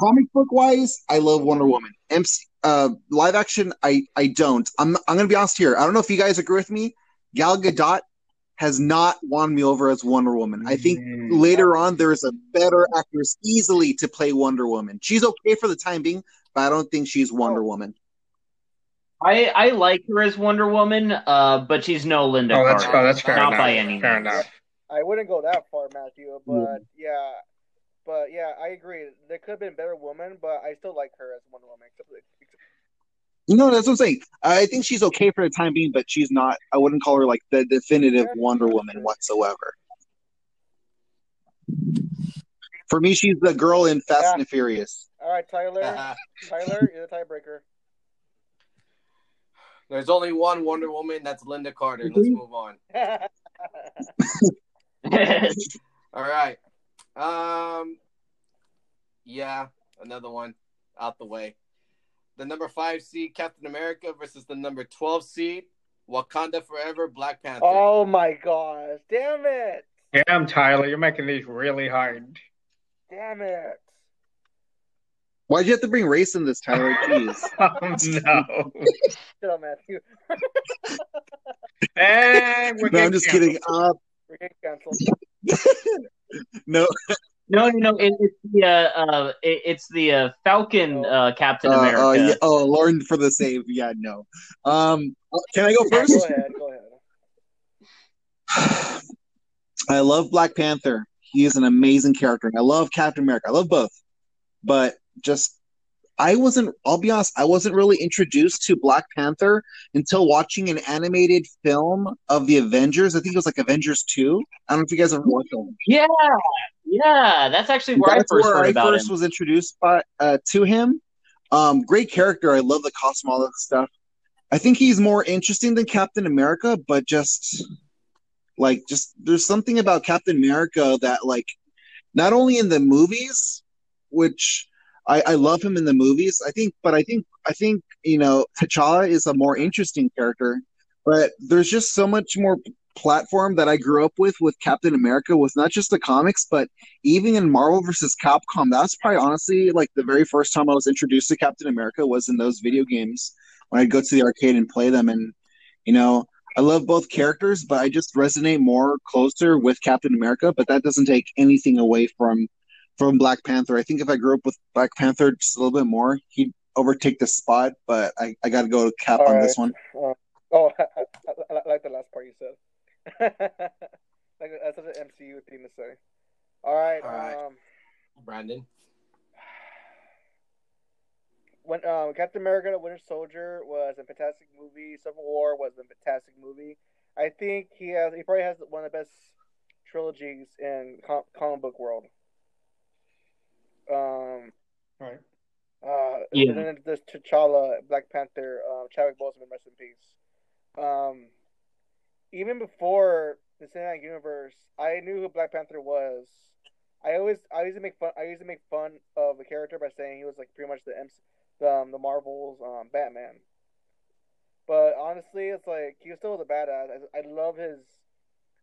Comic book wise, I love Wonder Woman. MC, uh, live action, I I don't. I'm I'm gonna be honest here. I don't know if you guys agree with me. Gal Gadot has not won me over as Wonder Woman. I think Mm. later on there is a better actress easily to play Wonder Woman. She's okay for the time being, but I don't think she's Wonder Woman. I I like her as Wonder Woman, uh, but she's no Lynda Oh, that's Carter. oh, that's fair Not enough. by any fair means. enough. I wouldn't go that far, Matthew, but yeah, but yeah, I agree. There could have been better woman, but I still like her as Wonder Woman. Except, except, No, that's what I'm saying. I think she's okay for the time being, but she's not. I wouldn't call her like the definitive Wonder Woman whatsoever. For me, she's the girl in Fast Yeah. and the Furious. all right, Tyler. Tyler, you're the tiebreaker. There's only one Wonder Woman. That's Lynda Carter. Let's move on. All right. Um. Yeah, another one out the way. The number five seed Captain America versus the number twelve seed Wakanda Forever Black Panther. oh my gosh! Damn it! Damn, Tyler, you're making these really hard. Damn it! Why'd you have to bring race in this, Tyler? Jeez. Oh no. Shut up, Matthew. And we're no, I'm just canceled. kidding. Uh, We're getting canceled. no, no, no, no. It, it's the uh, uh, it, it's the uh, Falcon uh, Captain uh, America. uh, yeah, oh, Lauren for the save. Yeah, no. Um, can I go first? Go ahead. Go ahead. I love Black Panther. He is an amazing character. I love Captain America. I love both. But just I wasn't I'll be honest, I wasn't really introduced to Black Panther until watching an animated film of the Avengers. I think it was like Avengers 2. I don't know if you guys ever watched that. yeah, yeah. That's actually where That's I first where heard I about first him. was introduced by uh, to him. Um, great character. I love the costume, all that stuff. I think he's more interesting than Captain America, but just like just there's something about Captain America that like not only in the movies, which I, I love him in the movies. I think, but I think I think you know T'Challa is a more interesting character. But there's just so much more platform that I grew up with with Captain America, with not just the comics, but even in Marvel versus Capcom. That's probably honestly like the very first time I was introduced to Captain America was in those video games when I'd go to the arcade and play them. And you know, I love both characters, but I just resonate more closer with Captain America. But that doesn't take anything away from from Black Panther. I think if I grew up with Black Panther just a little bit more, he'd overtake the spot. But I, I got to go to Cap All on right. this one. Uh, oh, I, I, I like the last part you said. like that's such an MCU thing to say. All right. All right. Um, Brandon. when um, Captain America: The Winter Soldier was a fantastic movie. Civil War was a fantastic movie. I think he has. He probably has one of the best trilogies in com- comic book world. Um. Right. Uh, Yeah. And then there's T'Challa, Black Panther, um, Chadwick Boseman, rest in peace. Um, even before the cinematic universe, I knew who Black Panther was. I always, I used to make fun. I used to make fun of the character by saying he was like pretty much the MC, the, um, the Marvels um, Batman. But honestly, it's like he was still was a badass. I, I love his,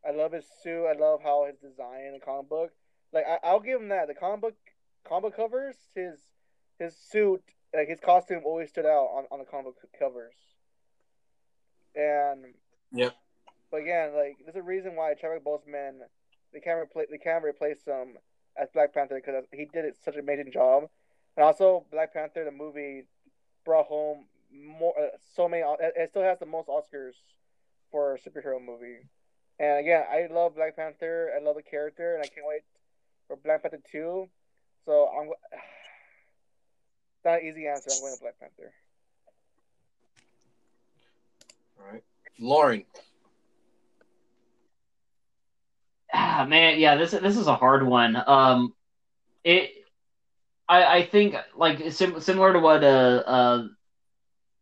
I love his suit. I love how his design in the comic book. Like I, I'll give him that. The comic book, comic covers, his his suit, like his costume, always stood out on, on the comic covers. And yeah, But again, like there's a reason why Chadwick Boseman they can't replace they can't replace him as Black Panther because he did it such an amazing job, and also Black Panther the movie brought home more uh, so many. It still has the most Oscars for a superhero movie. And again, I love Black Panther. I love the character, and I can't wait for Black Panther two. So I'm. Not an easy answer. I'm going to Black Panther. All right. Lauren. Ah, man, yeah, this this is a hard one. Um, it, I I think like sim- similar to what uh uh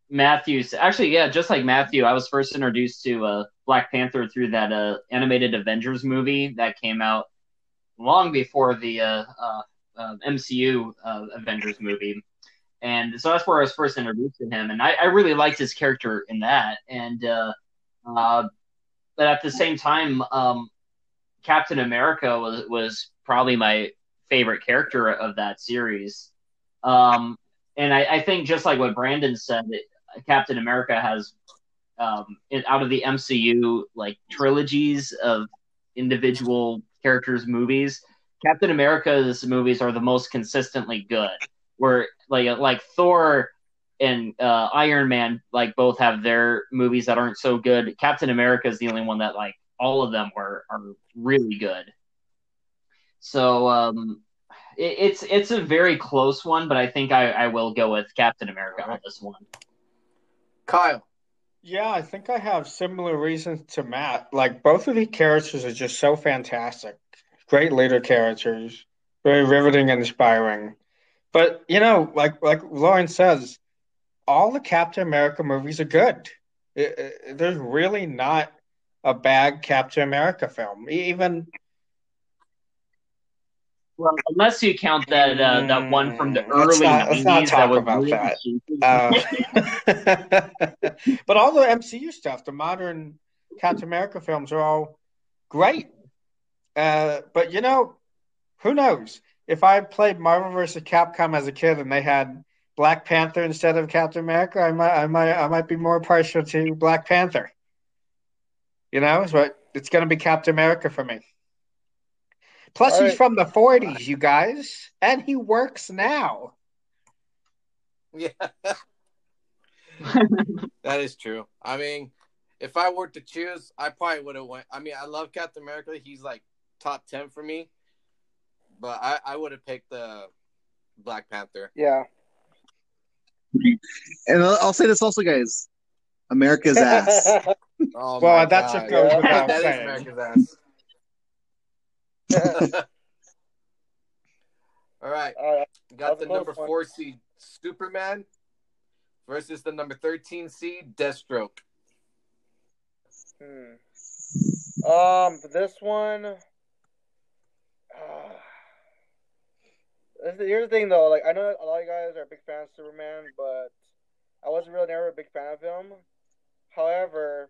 Matthew actually yeah, just like Matthew, I was first introduced to uh Black Panther through that uh animated Avengers movie that came out long before the uh, uh, uh MCU uh, Avengers movie. And so that's where I was first introduced to him, and I, I really liked his character in that. And uh, uh, but at the same time, um, Captain America was was probably my favorite character of that series. Um, and I, I think just like what Brandon said, Captain America has um, it, out of the MCU like trilogies of individual characters movies. Captain America's movies are the most consistently good. Where like like Thor and uh, Iron Man like both have their movies that aren't so good. Captain America is the only one that like all of them are are really good. So um, it, it's it's a very close one, but I think I, I will go with Captain America on this one. Kyle. Yeah, I think I have similar reasons to Matt. Like both of the characters are just so fantastic. Great leader characters, very riveting and inspiring. But you know, like like Lauren says, all the Captain America movies are good. It- it- there's really not a bad Captain America film. Even Well, unless you count that uh, that one from the Mm, let's early not- let's not 90s talk that was about really that. Uh, but all the MCU stuff, the modern Captain America films are all great. Uh, but you know, who knows? If I played Marvel vs. Capcom as a kid and they had Black Panther instead of Captain America, I might, I might, I might be more partial to Black Panther. You know, so it's going to be Captain America for me. Plus, All he's right. from the '40s, you guys, and he works now. Yeah. that is true. I mean, if I were to choose, I probably would have went. I mean, I love Captain America. He's like top ten for me, but I, I would have picked the Black Panther. Yeah. And I'll, I'll say this also, guys. America's ass. Oh Well, my that God. should go without That is saying. America's ass. All right, All right. got the number one. four seed Superman versus the number thirteen seed Deathstroke. Hmm. Um, this one. Uh, this- here's the thing, though. Like, I know a lot of you guys are big fans of Superman, but I wasn't really never a big fan of him. However,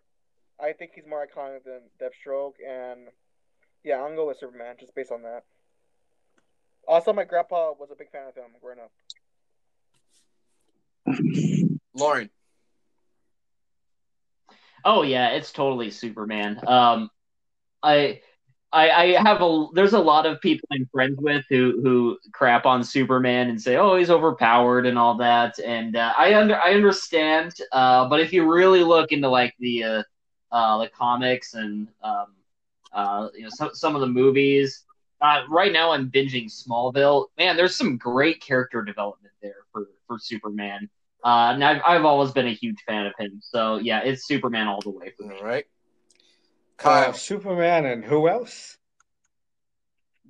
I think he's more iconic than Deathstroke, and yeah, I'm gonna go with Superman just based on that. Also, my grandpa was a big fan of him growing up. Lauren. Oh yeah, it's totally Superman. Um, I, I, I have a. There's a lot of people I'm friends with who who crap on Superman and say, oh, he's overpowered and all that. And uh, I under I understand. Uh, but if you really look into like the uh, uh the comics and um uh you know some some of the movies. Uh, right now I'm binging Smallville. Man, there's some great character development there for for Superman. Uh, and I've, I've always been a huge fan of him. So yeah, it's Superman all the way for me. All right. Uh, Kyle. Superman and who else?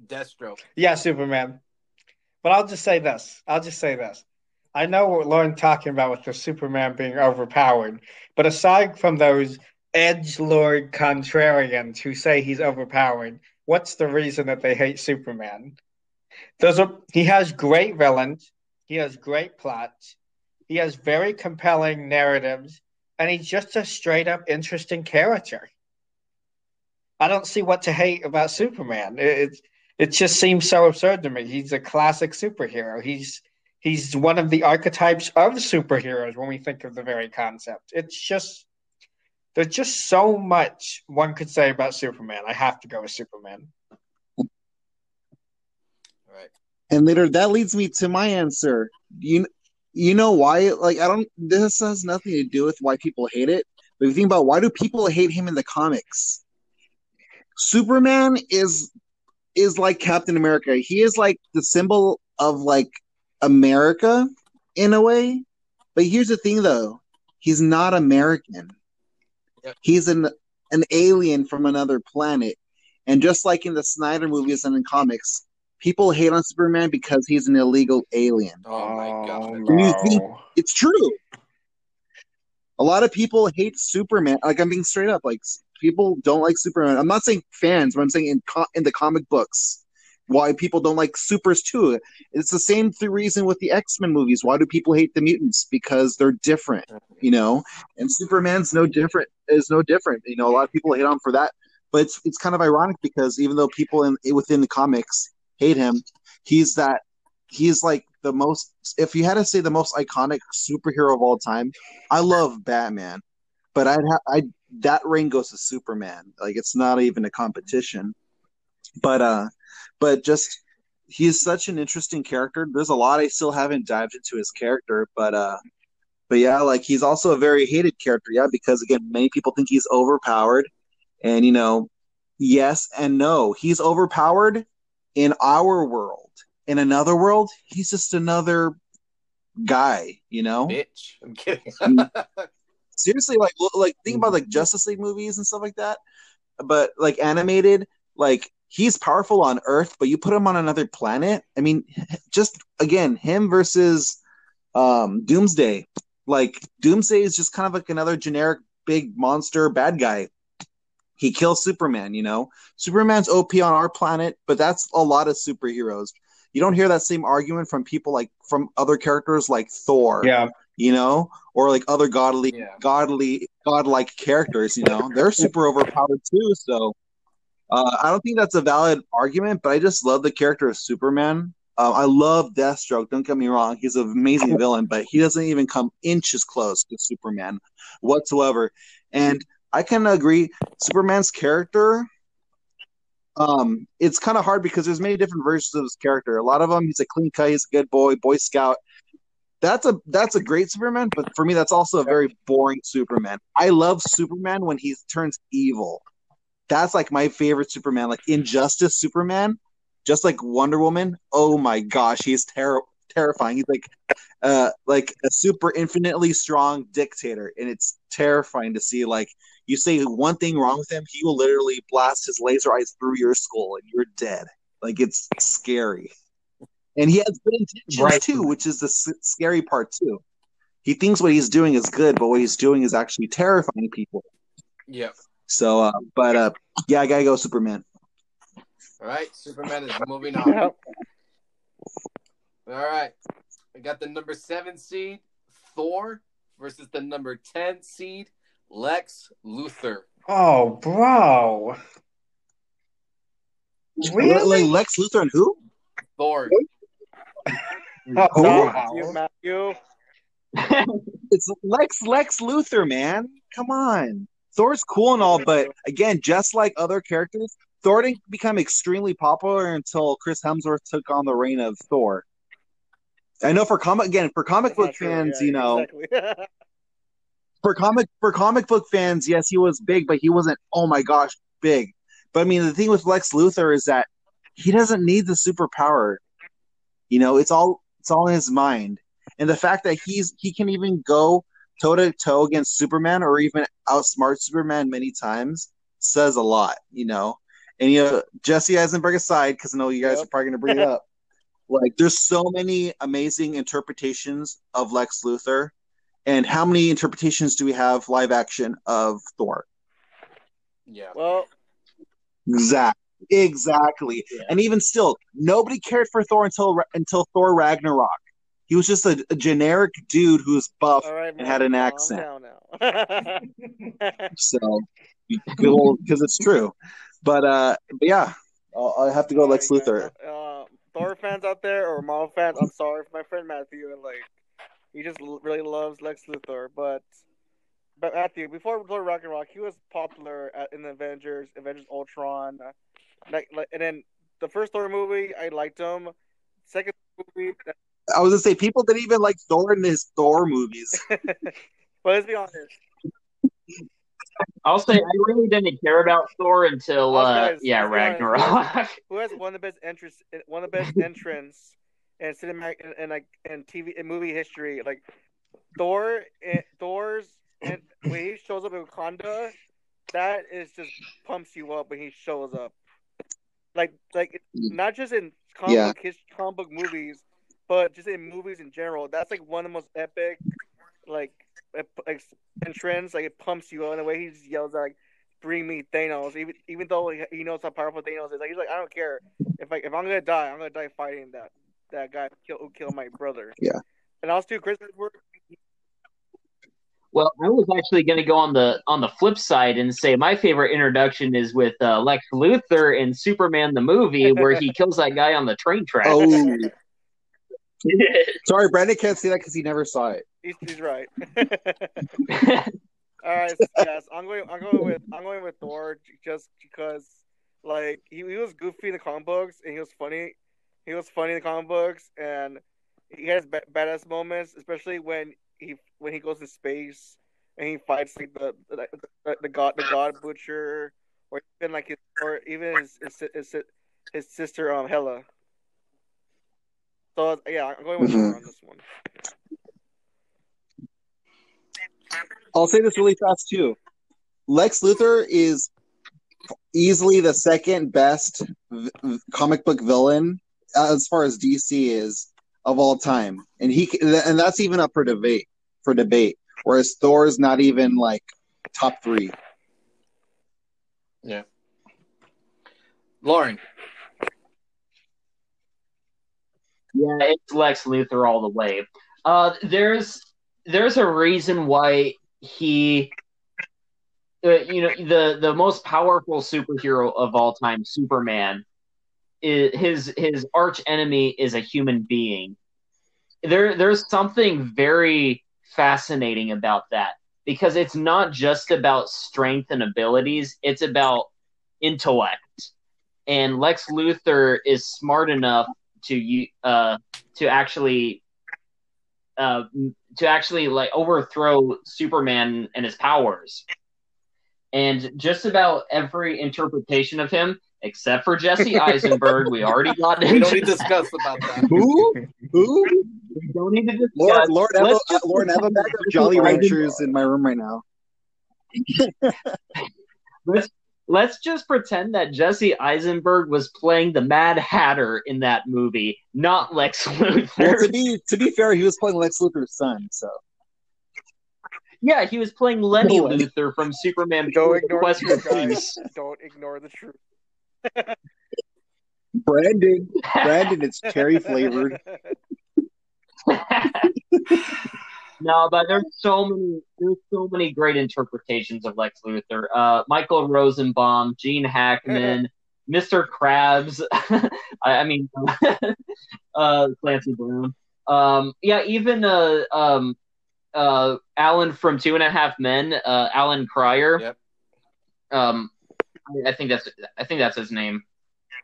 Deathstroke. Yeah, Superman. But I'll just say this. I'll just say this. I know what Lauren's talking about with the Superman being overpowered, but aside from those edge lord contrarians who say he's overpowered, what's the reason that they hate Superman? There's a he has great villains, he has great plots, he has very compelling narratives, and he's just a straight up interesting character. I don't see what to hate about Superman. It, it just seems so absurd to me. He's a classic superhero. He's he's one of the archetypes of superheroes when we think of the very concept. It's just there's just so much one could say about Superman. I have to go with Superman. All right. And later, that leads me to my answer. You, you know why? Like, I don't. This has nothing to do with why people hate it. But if you think about why do people hate him in the comics? Superman is is like Captain America. He is like the symbol of like America in a way. But here's the thing, though. He's not American. Yep. He's an an alien from another planet. And just like in the Snyder movies and in comics, people hate on Superman because he's an illegal alien. Oh my oh, god. When you think- It's true. A lot of people hate Superman. Like I'm being straight up. Like s- people don't like Superman. I'm not saying fans, but I'm saying in co- in the comic books, why people don't like supers too. It's the same th- reason with the X Men movies. Why do people hate the mutants? Because they're different, you know. And Superman's no different. Is no different. You know, a lot of people hate on for that. But it's it's kind of ironic because even though people in within the comics hate him, he's that he's like the most. If you had to say the most iconic superhero of all time, I love Batman, but I'd ha- I that ring goes to Superman. Like it's not even a competition. But uh, but just he's such an interesting character. There's a lot I still haven't dived into his character, but uh, but yeah, like he's also a very hated character. Yeah, because again, many people think he's overpowered, and you know, yes and no. He's overpowered in our world. In another world, he's just another guy. You know Bitch. I'm kidding. seriously like like think about like justice league movies and stuff like that but like animated like he's powerful on earth but you put him on another planet i mean just again him versus um doomsday like doomsday is just kind of like another generic big monster bad guy. He kills superman you know? Superman's op on our planet but that's a lot of superheroes. You don't hear that same argument from people like from other characters like thor. Yeah. You know, or like other godly, Yeah. godly, godlike characters. You know, they're super overpowered too. So uh, I don't think that's a valid argument, but I just love the character of Superman. Uh, I love Deathstroke. Don't get me wrong; he's an amazing villain, but he doesn't even come inches close to Superman whatsoever. And I can agree, Superman's character. Um, it's kind of hard because there's many different versions of his character. A lot of them, he's a clean cut, he's a good boy, Boy Scout that's a that's a great Superman, but for me that's also a very boring Superman. I love Superman when he turns evil. That's like my favorite Superman, like Injustice Superman, just like Wonder Woman. Oh my gosh, he's ter- terrifying. He's like uh like a super infinitely strong dictator, and it's terrifying to see. Like you say one thing wrong with him, he will literally blast his laser eyes through your skull, and you're dead. Like it's scary. And he has good intentions Right. too, which is the s- scary part too. He thinks what he's doing is good, but what he's doing is actually terrifying people. Yep. So, uh, but uh, yeah, I gotta go Superman. All right. Superman is moving on. Yep. All right. We got the number seven seed, Thor, versus the number 10 seed, Lex Luthor. Oh, bro. Really? Like Lex Luthor and who? Thor. Oh, Who? wow. You, Matthew. It's Lex Lex Luthor, man. Come on. Thor's cool and all, but again, just like other characters, Thor didn't become extremely popular until Chris Hemsworth took on the reign of Thor. I know for comic again for comic book true. fans, Yeah, you know, exactly. for comic for comic book fans, yes, he was big, but he wasn't. Oh my gosh, big. But I mean, the thing with Lex Luthor is that he doesn't need the superpower. You know, it's all it's all in his mind, and the fact that he's he can even go toe to toe against Superman or even outsmart Superman many times says a lot. You know, and you know Jesse Eisenberg aside, because I know you guys Yep. are probably going to bring it up. Like, there's so many amazing interpretations of Lex Luthor, and how many interpretations do we have live action of Thor? Yeah. well, Exactly. Exactly. And even still, nobody cared for Thor until until Thor Ragnarok. He was just a, a generic dude who was buff right, and had an accent. down now. So, because it's true. But uh, but yeah, I'll, I'll have to go Lex Luthor. Uh, Thor fans out there or Marvel fans, I'm sorry for my friend Matthew, and like he just l- really loves Lex Luthor, but but Matthew, before Thor Ragnarok, he was popular at, in the Avengers, Avengers Ultron, uh, like, like, and then the first Thor movie, I liked him. Second movie, I was gonna say people didn't even like Thor in his Thor movies. but let's be honest. I'll say I really didn't care about Thor until Oh, uh, guys, yeah let's honest. Ragnarok. Who has one of the best entrance, one of the best entrance in cinematic and, and like in TV and movie history? Like Thor, and Thor's, and when he shows up in Wakanda, that is just pumps you up when he shows up. Like, like mm. not just in comic Yeah. book his comic book movies, but just in movies in general. That's like one of the most epic, like, like entrance. Like it pumps you up. And the way he just yells out, like, "Bring me Thanos!" Even even though he, he knows how powerful Thanos is, like he's like, "I don't care if like if I'm gonna die, I'm gonna die fighting that that guy who killed, who killed my brother." Yeah. And also, Chris Hemsworth. Well, I was actually going to go on the on the flip side and say my favorite introduction is with uh, Lex Luthor in Superman the movie, where he kills that guy on the train track. Oh, sorry, Brandon can't see that because he never saw it. He's, he's right. All right, so yes, I'm going. I'm going with. I'm going with Thor just because, like, he, he was goofy in the comic books and he was funny. He was funny in the comic books and he has ba- badass moments, especially when he when he goes to space and he fights like the the, the, the god the god butcher or even like his or even his his, his, his sister um Hela. So yeah, I'm going with Mhm. Thor on this one. I'll say this really fast too. Lex Luthor is easily the second best v- comic book villain as far as DC is of all time, and he c- and that's even up for debate for debate. Whereas Thor is not even like top three. Yeah. Lauren. Yeah, it's Lex Luthor all the way. Uh, there's there's a reason why he, uh, you know, the the most powerful superhero of all time, Superman, is, his his arch enemy is a human being. There there's something very fascinating about that because it's not just about strength and abilities; it's about intellect. And Lex Luthor is smart enough to uh to actually uh to actually like overthrow Superman and his powers. And just about every interpretation of him, except for Jesse Eisenberg, we already got We don't need to discuss about that. Who? Who? We don't need to discuss. Lord, Lord, I have, Let's a, just Lord, I have a bag of pretend Jolly Jesse Ranchers in my room right now. Let's let's just pretend that Jesse Eisenberg was playing the Mad Hatter in that movie, not Lex Luthor. Well, to be to be fair, he was playing Lex Luthor's son, so yeah, he was playing Lenny No way. Luthor from Superman Don't ignore Quest the for truth, guys. Peace. Don't ignore the truth. Brandon, Brandon, it's cherry flavored. no, but there's so many there's so many great interpretations of Lex Luthor. Uh, Michael Rosenbaum, Gene Hackman, Mr. Krabs. I, I mean, uh, Clancy Brown. Um, yeah, even uh, um, uh, Alan from Two and a Half Men, uh, Alan Cryer. Yep. Um, I, think that's I think that's his name.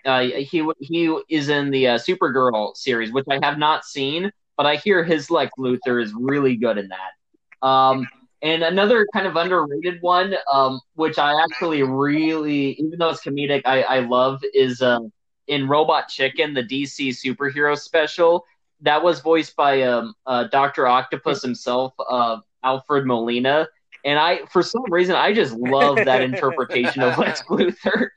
Uh, he he is in the uh, Supergirl series, which I have not seen, but I hear his Lex Luthor is really good in that. Um, and another kind of underrated one, um, which I actually really, even though it's comedic, I, I love is uh, in Robot Chicken, the DC superhero special. That was voiced by um, uh, Doctor Octopus himself, uh, Alfred Molina. And I, for some reason, I just love that interpretation of Lex Luthor.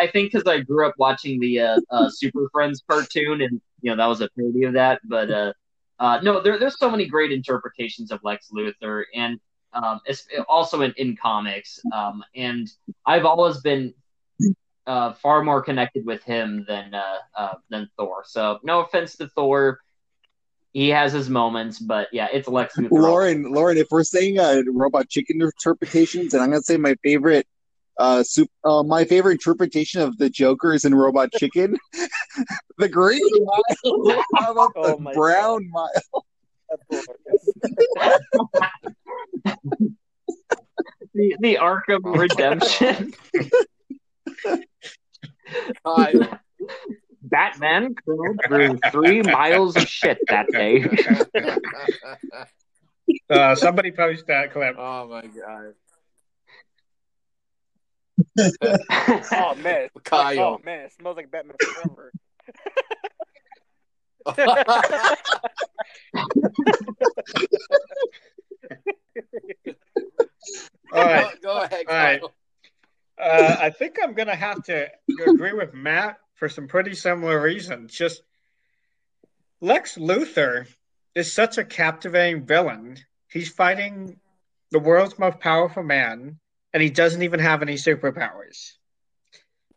I think because I grew up watching the uh, uh, Super Friends cartoon, and you know that was a parody of that. But uh, uh, no, there, there's so many great interpretations of Lex Luthor, and um, it's also in, in comics. Um, and I've always been uh, far more connected with him than uh, uh, than Thor. So no offense to Thor, he has his moments, but yeah, it's Lex Luthor. Lauren, Lauren, if we're saying uh, robot chicken interpretations, and I'm gonna say my favorite, uh, soup, uh, my favorite interpretation of the Joker is in Robot Chicken, the green mile, how about Oh the my brown mile? The, the arc of redemption. Kyle. Batman crawled through three miles of shit that day. Uh, somebody post that clip. oh my god. Oh man, Kyle. oh man, it smells like Batman Forever. All right. Go, go ahead, All right. Kyle. Uh, I think I'm going to have to agree with Matt for some pretty similar reasons. Just Lex Luthor is such a captivating villain. He's fighting the world's most powerful man, and he doesn't even have any superpowers.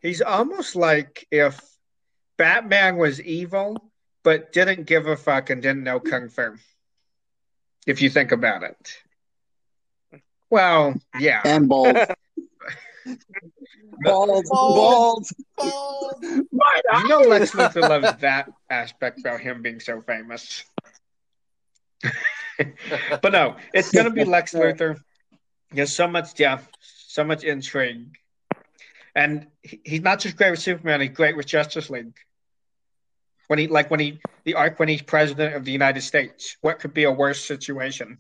He's almost like if Batman was evil, but didn't give a fuck and didn't know Kung Fu. If you think about it. Well, yeah. And bald. bald. Bald. You know Lex Luthor loves that aspect about him being so famous. but no, it's gonna be Lex Luthor. There's so much depth, so much intrigue. And he- he's not just great with Superman, he's great with Justice League. When he like when he the arc when he's president of the United States. What could be a worse situation?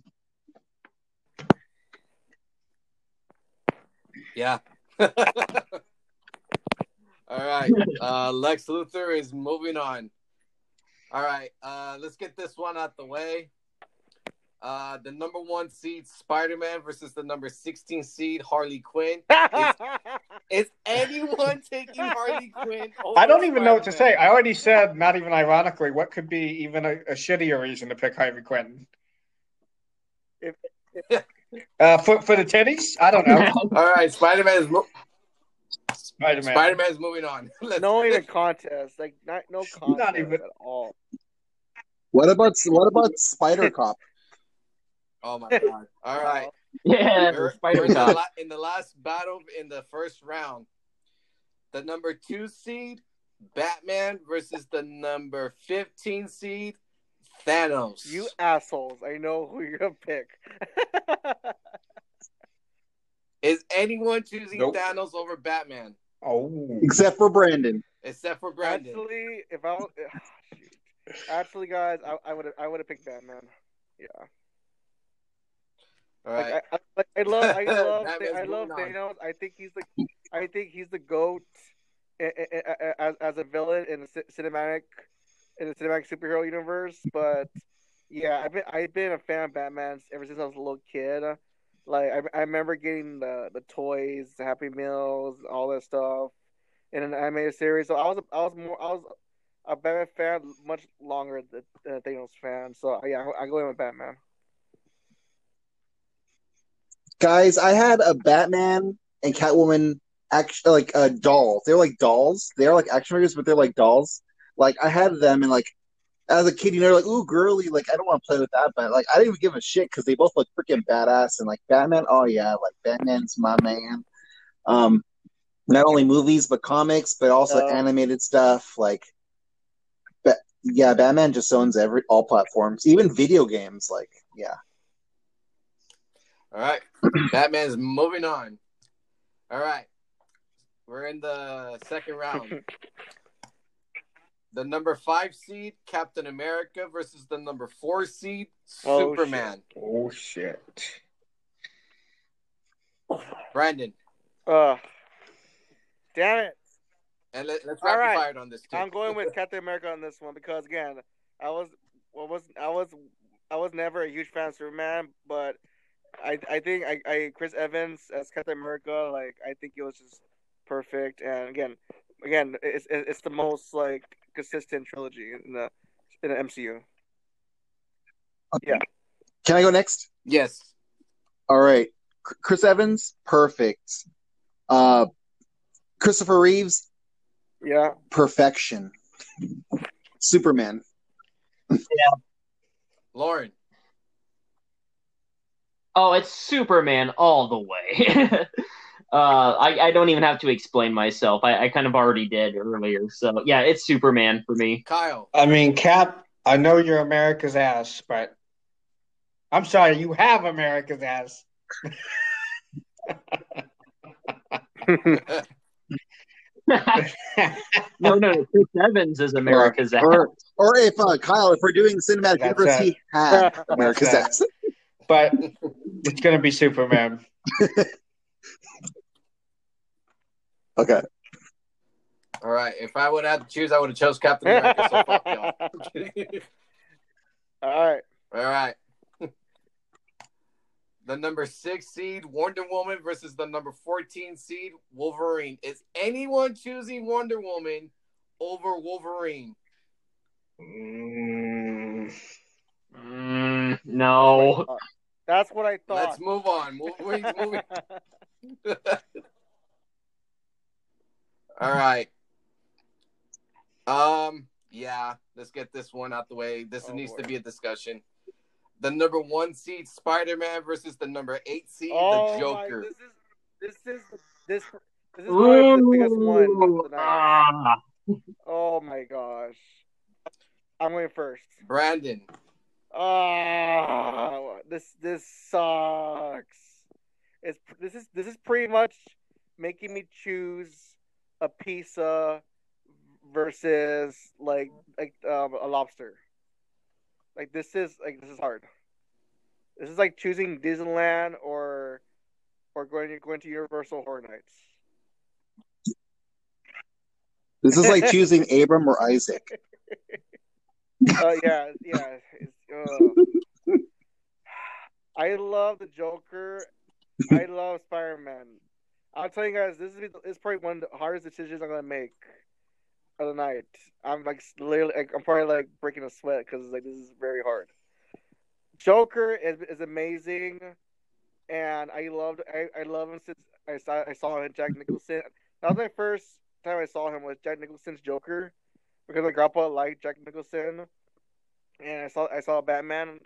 yeah. All right. Uh, Lex Luthor is moving on. All right. Uh, let's get this one out the way. Uh, the number one seed Spider Man versus the number 16 seed Harley Quinn. Is anyone taking Harley Quinn? over I don't even know what to say. I already said, not even ironically, what could be even a, a shittier reason to pick Harvey Quinn? If- Uh, for for the titties, I don't know. All right. Spider Man is mo- Spider Man. Spider Man is moving on. Let's- no even contest, like not no contest even- at all. What about what about Spider Cop? Oh my god! All right. yeah, We're, Spider we're in, the Cop. la- in the last battle in the first round. The number two seed, Batman versus the number 15 seed, Thanos. You assholes! I know who you're gonna pick. Is anyone choosing Nope. Thanos over Batman? Oh, Except for Brandon. Except for Brandon. Actually, if I was, actually, guys, I, I would have I would have picked Batman. Yeah. All Like, right. I, I, like, I love, I love, I love moving Thanos. I think he's the, I think he's the goat i- i- i- as as a villain in the ci- cinematic, in the cinematic superhero universe. But yeah, I've been I've been a fan of Batman ever since I was a little kid. Like I, I remember getting the the toys, the Happy Meals, all that stuff in an animated series. So I was I was more I was a Batman fan much longer than a Thanos fan. So yeah, I, go in with Batman. Guys, I had a Batman and Catwoman action like uh, dolls. They're like dolls. They're like action figures, but they're like dolls. Like I had them and like as a kid, you know, like ooh girly. Like I don't want to play with that, but like I didn't even give a shit because they both look freaking badass. And like Batman, oh yeah, like Batman's my man. Um, not only movies but comics, but also Yeah. animated stuff. Like, but yeah, Batman just owns every all platforms, even video games. Like, yeah. All right. Batman's moving on. All right. We're in the second round. The number five seed, Captain America, versus the number four seed, Oh, Superman. oh shit! Brandon. Uh, damn it. And let, us All rapid right. fire it on this too. I'm going with Captain America on this one because again, I was well, was I was I was never a huge fan of Superman, but I I think I, I Chris Evans as Captain America, like I think it was just perfect. And again, again, it's it's the most like consistent trilogy in the in the MCU. Yeah. Can I go next? yes. All right. Chris Evans, perfect. Uh, Christopher Reeves, Yeah, perfection. Superman. Yeah. Lauren. Oh, it's Superman all the way. uh, I, I don't even have to explain myself. I, I kind of already did earlier. So yeah, it's Superman for me. Kyle. I mean, Cap. I know you're America's ass, but I'm sorry, you have America's ass. no, no, Chris Evans is America's ass. Or, or if uh, Kyle, if we're doing cinematic That's universe, it. he had America's ass. but it's gonna be Superman. Okay. All right. If I would have to choose, I would have chose Captain America. So fuck y'all. All right. All right. The number six seed Wonder Woman versus the number 14 seed Wolverine. Is anyone choosing Wonder Woman over Wolverine? Mm, Mm, no. That's what I thought. Let's move on. Wolverine's moving. All right. Um. Yeah. Let's get this one out the way. This Oh, needs boy. to be a discussion. The number one seed Spider Man versus the number eight seed oh the Joker. My, this is this is this this is the biggest one Ooh, of the night. ah. Oh my gosh. I'm going first. Brandon. Ah, this this sucks. It's this is this is pretty much making me choose a pizza versus like like um, a lobster. Like this is like this is hard. This is like choosing Disneyland or or going to going to Universal Horror Nights. This is like choosing Abram or Isaac. Uh, yeah, yeah. It's, uh, I love the Joker. I love Spider Man. I'll tell you guys, this is is probably one of the hardest decisions I'm gonna make of the night. I'm like literally, like, I'm probably like breaking a sweat because like this is very hard. Joker is, is amazing, and I loved I, I love him since I saw I saw him Jack Nicholson. That was my first time I saw him was Jack Nicholson's Joker because my grandpa liked Jack Nicholson, and I saw I saw Batman,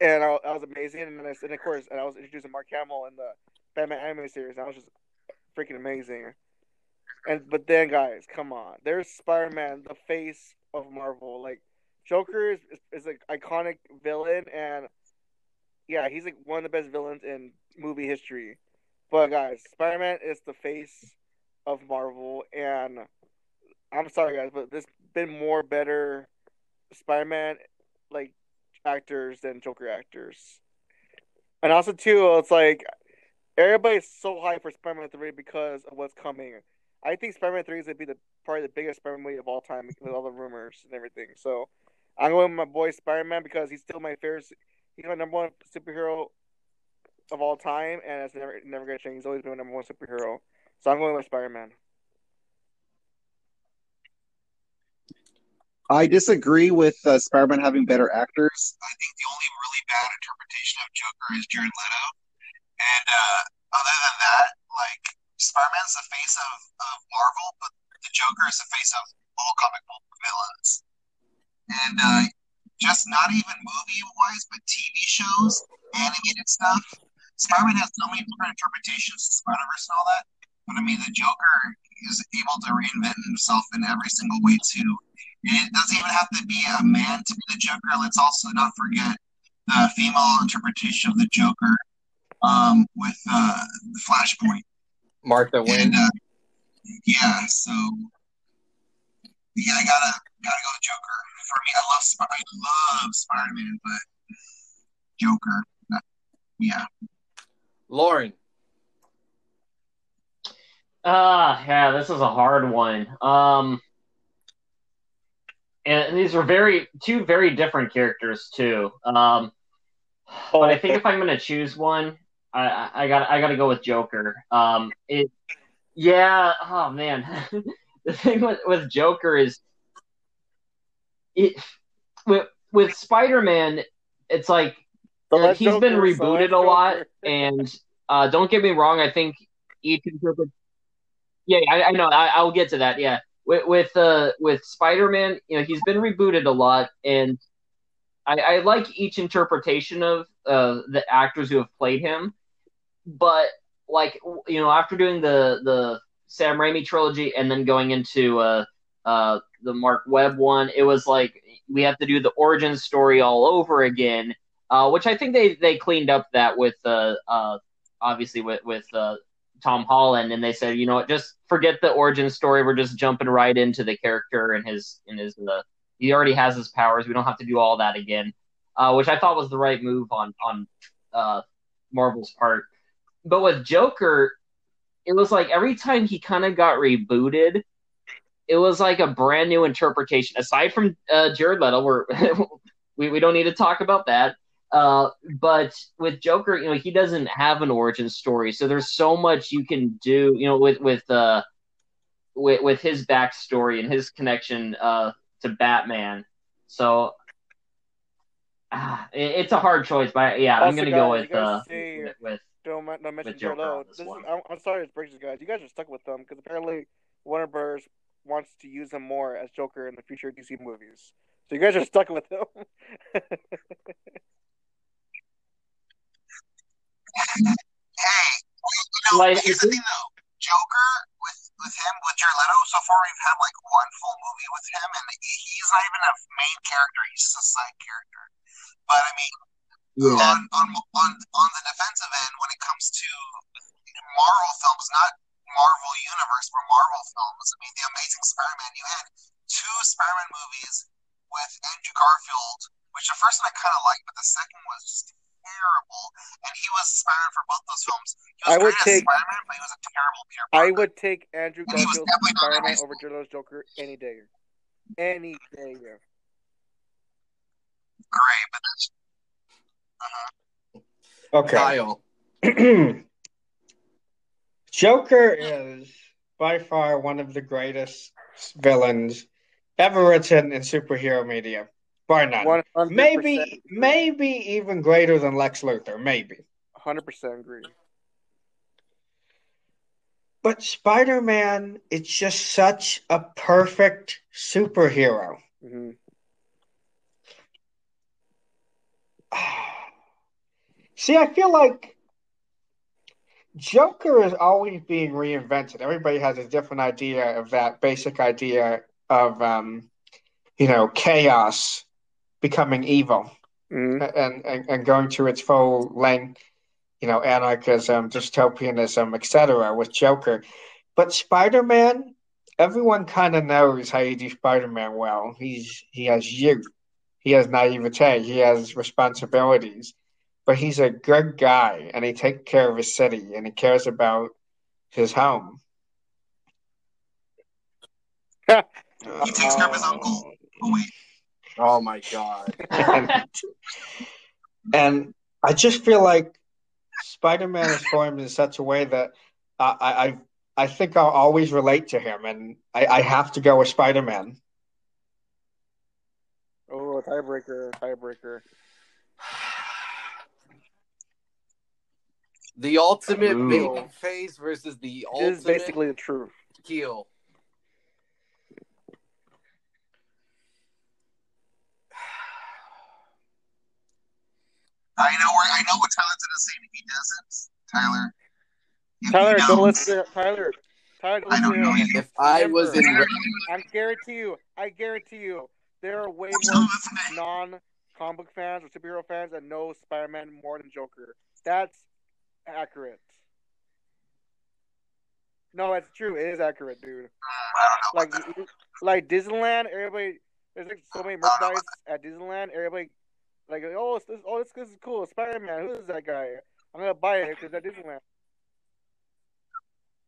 and I, I was amazing. And then I, and of course, and I was introduced to Mark Hamill in the Batman anime series. I was just freaking amazing. And but then, guys, come on, there's Spider-Man, the face of Marvel. Like Joker is is an iconic villain, and yeah, he's like one of the best villains in movie history. But guys, Spider-Man is the face of Marvel, and I'm sorry, guys, but there's been more better Spider-Man like actors than Joker actors. And also too, it's like everybody's so hyped for Spider-Man Three because of what's coming. I think Spider-Man Three is gonna be the probably the biggest Spider-Man movie of all time with all the rumors and everything. So I'm going with my boy Spider-Man because he's still my favorite. He's my number one superhero of all time, and it's never never gonna change. He's always been my number one superhero. So I'm going with Spider-Man. I disagree with uh, Spider-Man having better actors. I think the only really bad interpretation of Joker is Jared Leto, and uh, other than that, like Spider-Man's the face of, of Marvel, but the Joker is the face of all comic book villains, and uh, just not even movie-wise, but TV shows, animated stuff. Spider-Man has so many different interpretations of Spider-Verse and all that. But I mean, the Joker is able to reinvent himself in every single way too. And it doesn't even have to be a man to be the Joker. Let's also not forget the female interpretation of the Joker um, with uh, the Flashpoint. Martha Wayne. And uh, yeah, so yeah, I gotta gotta go with Joker. For me, I love Sp- I love Spider Man, but Joker, uh, yeah. Lauren. Ah, yeah, this is a hard one. Um, and these are very two very different characters too. Um, but I think if I'm gonna choose one, I I, got I got to go with Joker. Um, it, yeah. Oh man, the thing with with Joker is it with with Spider Man, it's like Select he's been rebooted a lot, Joker. and uh, don't get me wrong, I think each interpret. Yeah, I, I know. I, I'll get to that. Yeah, with with uh, with Spider Man, you know, he's been rebooted a lot, and I, I like each interpretation of uh, the actors who have played him. But like you know, after doing the the Sam Raimi trilogy and then going into uh, uh, the Marc Webb one, it was like we have to do the origin story all over again. uh, which I think they they cleaned up that with uh, uh obviously with with uh, Tom Holland, and they said, you know what, just forget the origin story. We're just jumping right into the character and his and his uh, he already has his powers. We don't have to do all that again, uh, which I thought was the right move on on uh, Marvel's part. But with Joker, it was like every time he kind of got rebooted, it was like a brand new interpretation. Aside from uh, Jared Leto, we're, we we don't need to talk about that. Uh, but with Joker, you know, he doesn't have an origin story, so there's so much you can do. You know, with with uh, with with his backstory and his connection uh to Batman. So. ah, it- It's a hard choice, but yeah, I'm gonna go with uh with, with Don't, don't mention With Joker Jared this This is. I'm, I'm sorry to break this, guys. You guys are stuck with them because apparently Warner Bros. wants to use him more as Joker in the future DC movies. So you guys are stuck with him. No, Like, here's I the thing though. Joker with with him with Jared Leto. So far, we've had like one full movie with him, and he's not even a main character. He's just a side character. But I mean, yeah. on on on on the defensive end, when it comes to Marvel films, not Marvel Universe, but Marvel films. I mean, The Amazing Spider-Man. You had two Spider-Man movies with Andrew Garfield, which the first one I kind of liked, but the second was just terrible. And he was Spider-Man for both those films. He was I would take- Spider-Man, but he was a terrible Peter I would take Andrew And he was Garfield's definitely not in Spider-Man over Jared Joker any day. Any day. Great, but that's Okay. Kyle. Joker is by far one of the greatest villains ever written in superhero media, bar none. 100% Maybe, maybe even greater than Lex Luthor, maybe. 100% agree. But Spider-Man is just such a perfect superhero. hmm See, I feel like Joker is always being reinvented. Everybody has a different idea of that basic idea of, um, you know, chaos becoming evil hmm and, and, and going to its full length, you know, anarchism, dystopianism, etc. with Joker. But Spider-Man, everyone kind of knows how you do Spider-Man well. He's he has youth, he has naivete, he has responsibilities, but he's a good guy and he takes care of his city and he cares about his home. he takes care of his uncle. Oh Oh my god. and, and I just feel like Spider-Man is formed in such a way that I I I think I'll always relate to him, and I, I have to go with Spider-Man. Oh, tiebreaker, tiebreaker. The ultimate Ooh. baby face versus the This is basically the truth. heel. I know where I know what Tyler's gonna say if he doesn't. Tyler. Tyler, you go don't, listen. To, Tyler, Tyler, go I don't know you. If I was in I guarantee you, I guarantee you, there are way more non-comic book fans or superhero fans that know Spider-Man more than Joker. That's accurate. No, it's true. It is accurate, dude. I. Like, like Disneyland, everybody. There's like so many merchandise at Disneyland. Everybody, like, oh, this, oh, this, this is cool. Spider-Man. Who is that guy? I'm gonna buy it because at Disneyland.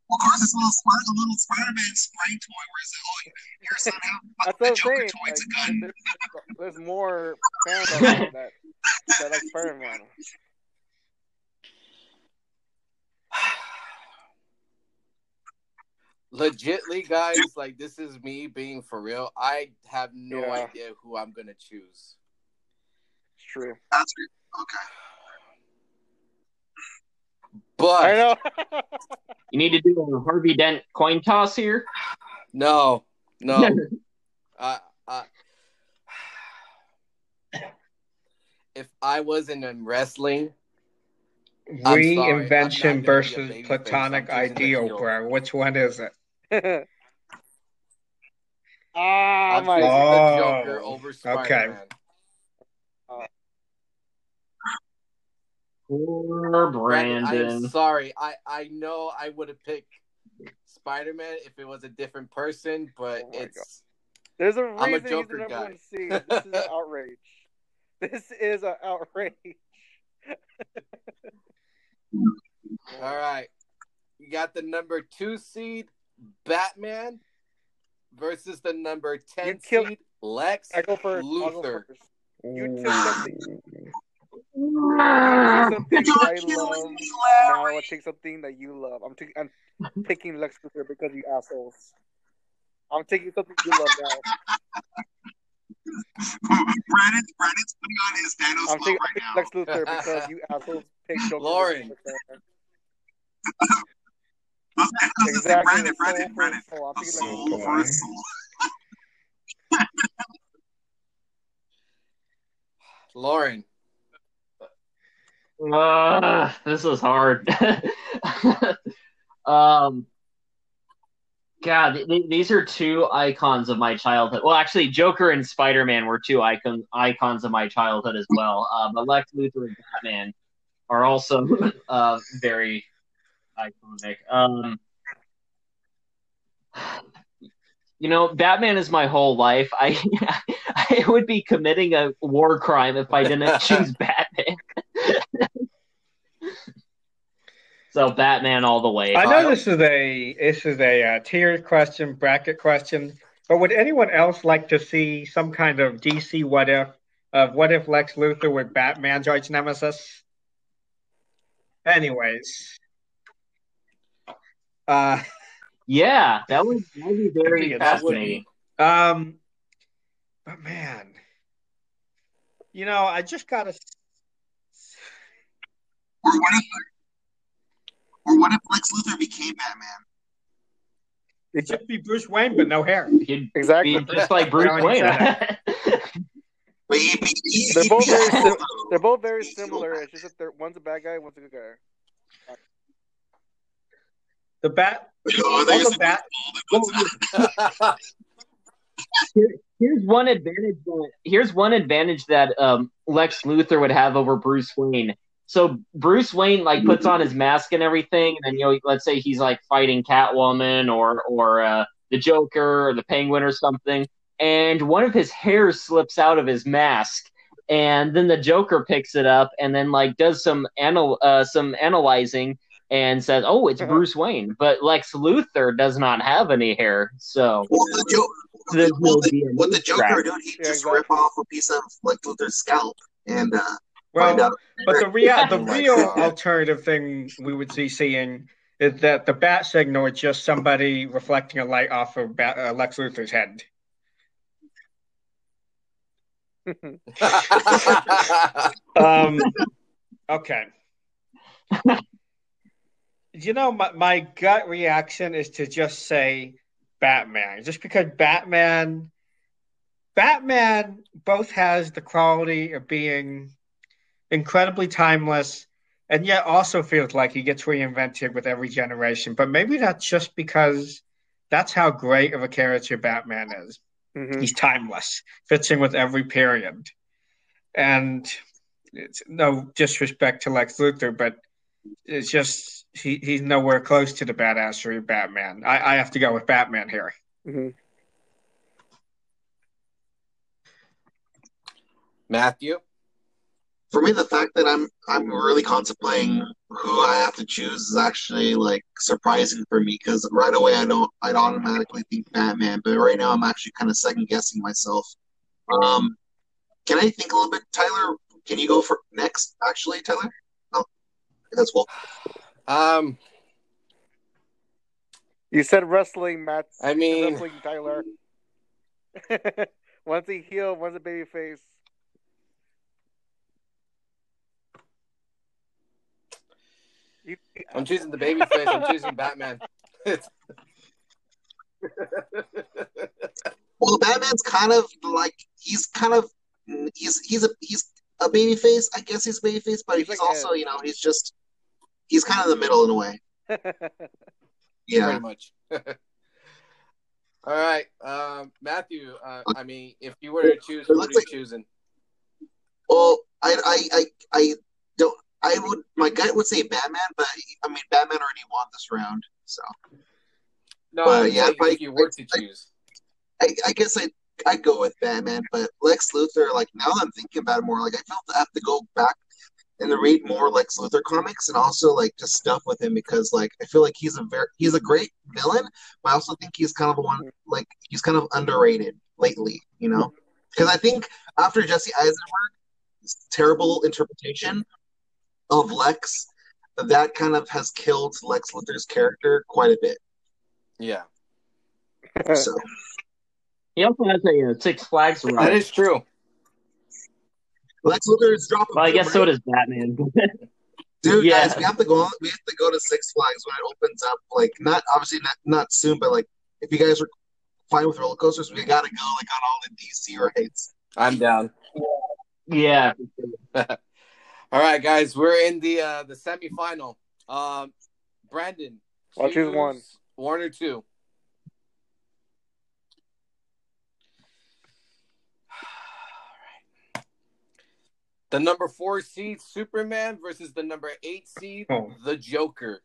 Well, of course, it's a little, Spider- a little Spider-Man spray toy. Where is it? Oh, here's son. Have That's the what I'm Joker saying. toy. It's a Like, gun. there's, there's more fans that that like Spider-Man. Legitly, guys, like this is me being for real. I have no Yeah. idea who I'm gonna choose. It's true. That's good. Okay. But I know. You need to do a Harvey Dent coin toss here. no, no. uh, uh, if I wasn't in wrestling, I'm sorry, I'm not gonna be Reinvention versus platonic ideal, bro. Which one is it? ah, I'm my. Oh, the Joker over. Spider-Man. Okay. Poor Brandon, I am sorry. I I know I would have picked Spider Man if it was a different person, but Oh my it's There's a a reason he's the Joker number guy. one seed. This is an outrage. This is an outrage. all right. You got the number two seed Batman versus the number ten You killed- seed Lex I go first. I'll Luthor. You took something. You something You're I killing love. me, Now I'll take something that you love. I'm taking. I'm picking Lex Luthor because you assholes. I'm taking something you love now. Brandon, Brandon's putting on his Thanos I'm taking right now. Lex Luthor because you assholes picked Lauren. I was gonna say, Exactly. Brandon, Soul Brandon, for a Brandon. soul. I'm A soul Luthor. for a soul. Lauren. Uh, this is hard. um, God, th- th- these are two icons of my childhood. Well, actually, Joker and Spider Man were two icon icons of my childhood as well. Uh, but Lex Luthor and Batman are also uh, very iconic. Um, you know, Batman is my whole life. I I would be committing a war crime if I didn't choose Batman. so Batman all the way. I know this is a this is a uh, tiered question, bracket question, but would anyone else like to see some kind of DC what if of what if Lex Luthor with Batman's arch nemesis? Anyways, uh, Yeah, that would that would be very That would be fascinating. um, but man, you know, I just gotta. Or what if, or what if Lex Luthor became Batman? It'd just be Bruce Wayne, but no hair. You'd Exactly. be just like Bruce Wayne. said But he'd be, he, They're both very sim- They're both very similar. It's just that one's a bad guy, one's a good guy. The bat, Oh, all the bat, Here- here's one advantage. That, here's one advantage that um, Lex Luthor would have over Bruce Wayne. So Bruce Wayne like puts on his mask and everything, and then you know, let's say he's like fighting Catwoman or or uh, the Joker or the Penguin or something, and one of his hairs slips out of his mask, and then the Joker picks it up and then like does some anal uh, some analyzing and says, "Oh, it's Bruce Wayne," but Lex Luthor does not have any hair, so. Well, the Joker, There's well, no the, DNA what the Joker track. would do, he'd Yeah, just exactly. rip off a piece of Lex Luthor's scalp and uh, well, find out. But the real the real alternative thing we would see seeing is that the bat signal is just somebody reflecting a light off of bat, uh, Lex Luthor's head. Um, okay. You know, my, my gut reaction is to just say Batman, just because Batman, Batman both has the quality of being incredibly timeless, and yet also feels like he gets reinvented with every generation. But maybe that's just because that's how great of a character Batman is. Mhm. He's timeless, fits in with every period. And it's no disrespect to Lex Luthor, but it's just he, he's nowhere close to the badassery of Batman. I, I have to go with Batman here. Mhm. Matthew. For me, the fact that I'm I'm really contemplating who I have to choose is actually like surprising for me because right away I don't I'd automatically think Batman, but right now I'm actually kind of second guessing myself. Um, can I think a little bit, Tyler? Can you go for next? Actually, Tyler. Oh, that's well. Um, You said wrestling, Matt. I mean, wrestling, Tyler. one's a heel, one's a baby face. You, I'm choosing the baby face. I'm choosing Batman. Well, Batman's kind of like he's kind of he's he's a he's a baby face. I guess he's a baby face, but He's he's, like also Ed. you know he's just he's kind of the middle in a way. Yeah. Pretty much. All right, um, Matthew. Uh, I mean, if you were to choose, who are you choosing? Well, I I I, I don't I would my gut would say Batman, but I mean Batman already won this round, so No, I'm yeah, but- if you were to choose. I, I guess I I'd go with Batman. But Lex Luthor, like now that I'm thinking about it more, like I felt I have to go back and to read more Lex Luthor comics and also like just stuff with him because like I feel like he's a very he's a great villain, but I also think he's kind of a one like he's kind of underrated lately, you know? Because I think after Jesse Eisenberg's terrible interpretation of Lex, that kind of has killed Lex Luthor's character quite a bit. Yeah, So He also has a uh, Six Flags that ride. is true. Lex Luthor is dropping. Well, I guess right? so does Batman. Dude, Yeah. guys, we have to go. We have to go to Six Flags when it opens up. Like, not obviously not not soon, but like if you guys are fine with roller coasters, we gotta go like on all the DC rides. I'm down. yeah. All right, guys, we're in the uh the semifinal. Um, Brandon, I'll choose one. one or two. The number four seed Superman versus the number eight seed Oh. the Joker.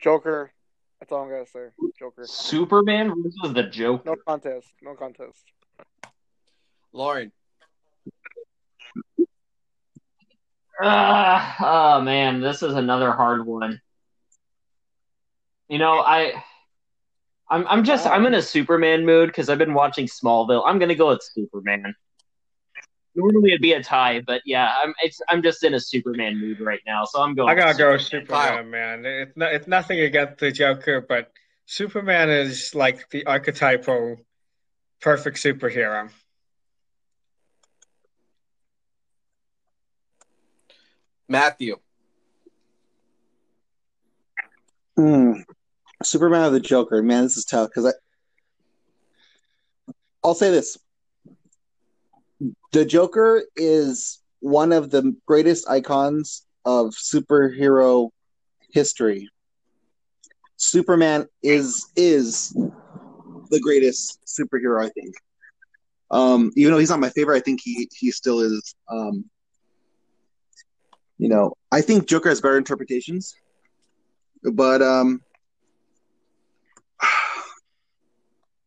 Joker. That's all I'm gonna say. Joker. Superman versus the Joker. No contest. No contest. Lauren, Ah, oh man, this is another hard one. You know, I, I'm, I'm just, I'm in a Superman mood because I've been watching Smallville. I'm gonna go with Superman. Normally it'd be a tie, but yeah, I'm, it's, I'm just in a Superman mood right now, so I'm going. I gotta go Superman. Superman, man. It's not, it's nothing against the Joker, but Superman is like the archetypal perfect superhero. Matthew. Hmm. Superman or the Joker? Man, this is tough because I. I'll say this: the Joker is one of the greatest icons of superhero history. Superman is is the greatest superhero, I think. Um, even though he's not my favorite, I think he he still is. Um, you know, I think Joker has better interpretations, but um,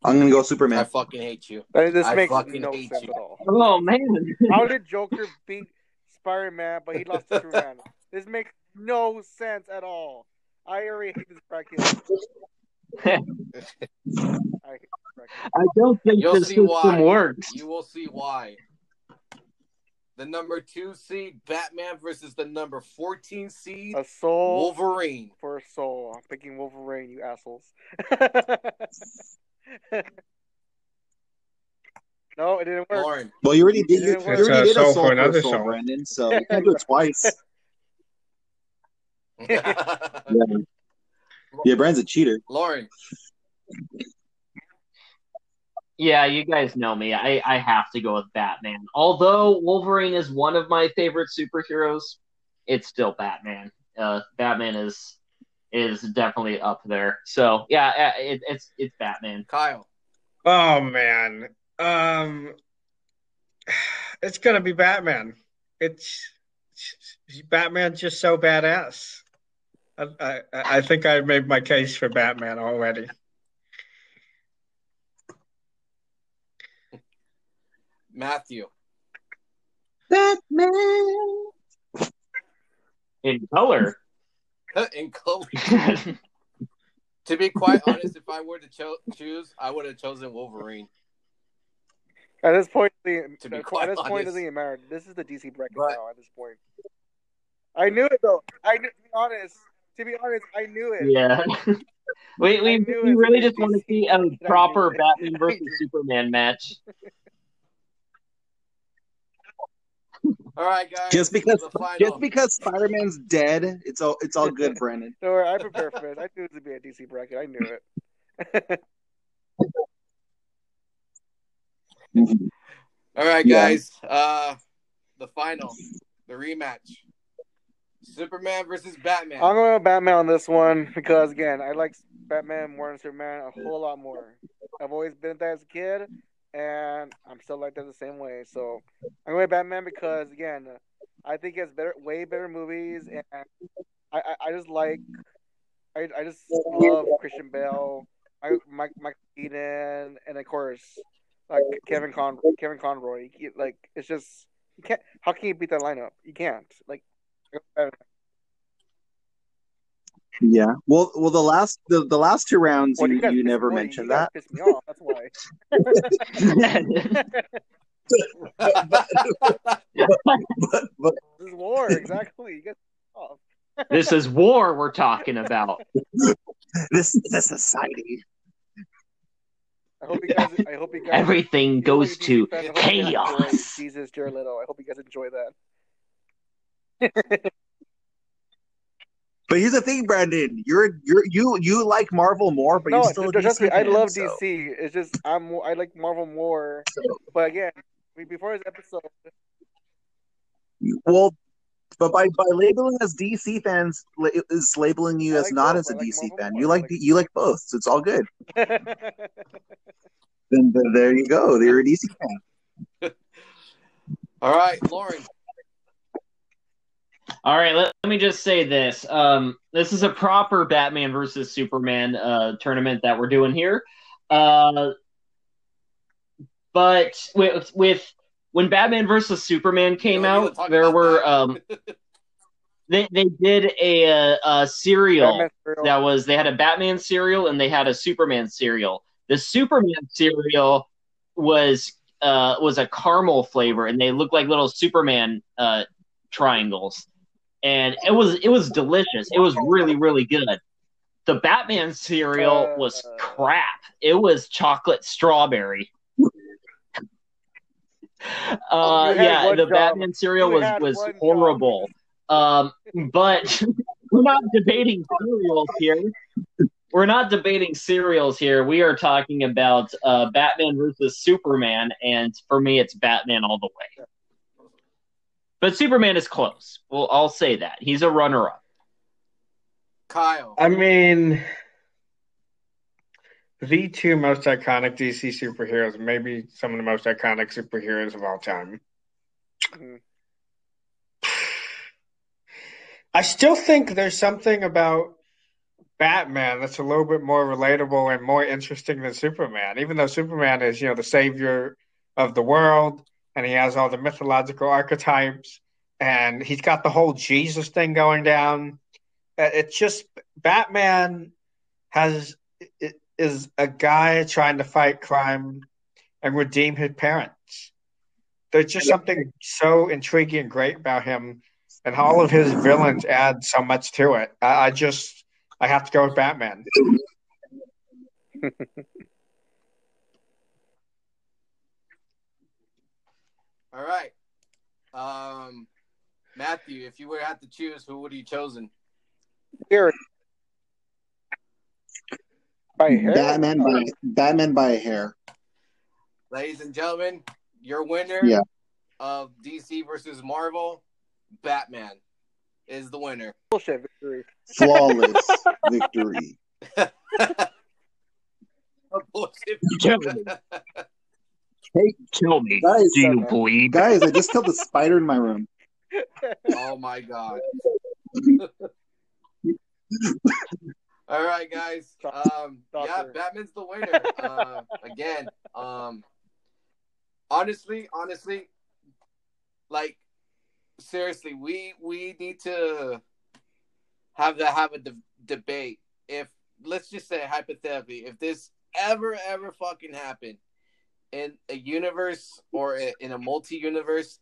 I'm gonna go Superman. I fucking hate you. That- This I makes fucking no hate sense you. at all. Oh man, How did Joker beat Spider Man, but he lost to Superman? This makes no sense at all. I already hate this bracket. I hate this bracket. I don't think You'll the see system why. works. You will see why. The number two seed Batman versus the number fourteen seed A soul Wolverine. for a soul. I'm picking Wolverine, you assholes. no, it didn't work. Lauren. Well, you already did. You, It's you already did a soul soul for for another soul, soul. Brandon. So you can't do it twice. Yeah, Brandon's a cheater. Lauren. Yeah, you guys know me. I, I have to go with Batman. Although Wolverine is one of my favorite superheroes, it's still Batman. Uh, Batman is is definitely up there. So yeah, uh, it, it's it's Batman. Kyle. Oh man, um, it's gonna be Batman. It's Batman's just so badass. I, I, I think I made my case for Batman already. Matthew. Batman. In color. In color. To be quite honest, if I were to cho- choose, I would have chosen Wolverine. At this point, the, To be quite at quite this point, it honest. doesn't even matter. This is the DC bracket But- now. At this point, I knew it though. I knew, to be honest. To be honest, I knew it. yeah. we we, we really just want to see a proper. Batman versus. Superman match. All right, guys. Just because, just because Spider Man's dead, it's all it's all good, Brandon. Don't worry, I prepared for it. I knew it would be a DC bracket. I knew it. All right, Yeah. guys. Uh, the final, the rematch. Superman versus Batman. I'm going with Batman on this one because again, I like Batman more than Superman a whole lot more. I've always been that as a kid, and I'm still like that the same way. So I'm going Batman because again, I think it's better, way better movies, and I, I, I just like, I, I just love Christian Bale, I, Mike, Mike Keaton, and of course, like Kevin Con, Kevin Conroy. Like it's just you can't. How can you beat that lineup? You can't. Like, Yeah. Well, well, the last the, the last two rounds, well, you, guys you never well, mentioned you that. Pissed me off. That's why. But, but This is war. Exactly. You guys this is war we're talking about. this is a society. I hope you guys. I hope you guys. Everything you goes to fans, I hope you guys enjoy chaos. Jesus, Jared Leto. I hope you guys enjoy that. But here's the thing, Brandon. You're you're you you like Marvel more, but no, you're still a trust DC me, I love so- DC. It's just I'm I like Marvel more. But again, we- before this episode, Well, but by by labeling as DC fans la- is labeling you I as like not both. as a like DC Marvel fan. more. You like like- you like both, so it's all good. Then, then there you go. You're a DC fan. All right, Lauren. All right, let, let me just say this. Um, this is a proper Batman versus Superman uh, tournament that we're doing here. Uh, but with, with when Batman versus Superman came You don't need to out, there were um, they they did a, a, a serial cereal. that was they had a Batman serial and they had a Superman serial. The Superman serial was uh, was a caramel flavor, and they looked like little Superman uh, triangles, and it was it was delicious. It was really really good. The Batman cereal Uh, was crap. It was chocolate strawberry. Oh, Uh, yeah, the job. Batman cereal was was job. horrible. Um, but we're not debating cereals here. We're not debating cereals here. We are talking about uh, Batman versus Superman, and for me, it's Batman all the way. But Superman is close. Well, I'll say that he's a runner-up. Kyle. I mean, the two most iconic DC superheroes, maybe some of the most iconic superheroes of all time. Mhm. I still think there's something about Batman that's a little bit more relatable and more interesting than Superman, even though Superman is, you know, the savior of the world and he has all the mythological archetypes and he's got the whole Jesus thing going down. Uh, It's just Batman has is a guy trying to fight crime and redeem his parents. There's just something so intriguing and great about him and all of his villains add so much to it. I, I just I have to go with Batman. All right. Um, Matthew, if you were to have to choose, who would you chosen? Here. By hair? Batman by Batman by a hair. Ladies and gentlemen, your winner Yeah. of DC versus Marvel, Batman, is the winner. Bullshit victory. Flawless victory. Bullshit. Kill me. Kill me. Guys, Do you uh, bleed? guys, I just killed a spider in my room. oh my god. All right, guys. Um, yeah, Batman's the winner. Uh, again, um, honestly, honestly, like seriously, we we need to have to have a de- debate. If let's just say hypothetically, if this ever ever fucking happened in a universe or in a multi-universe,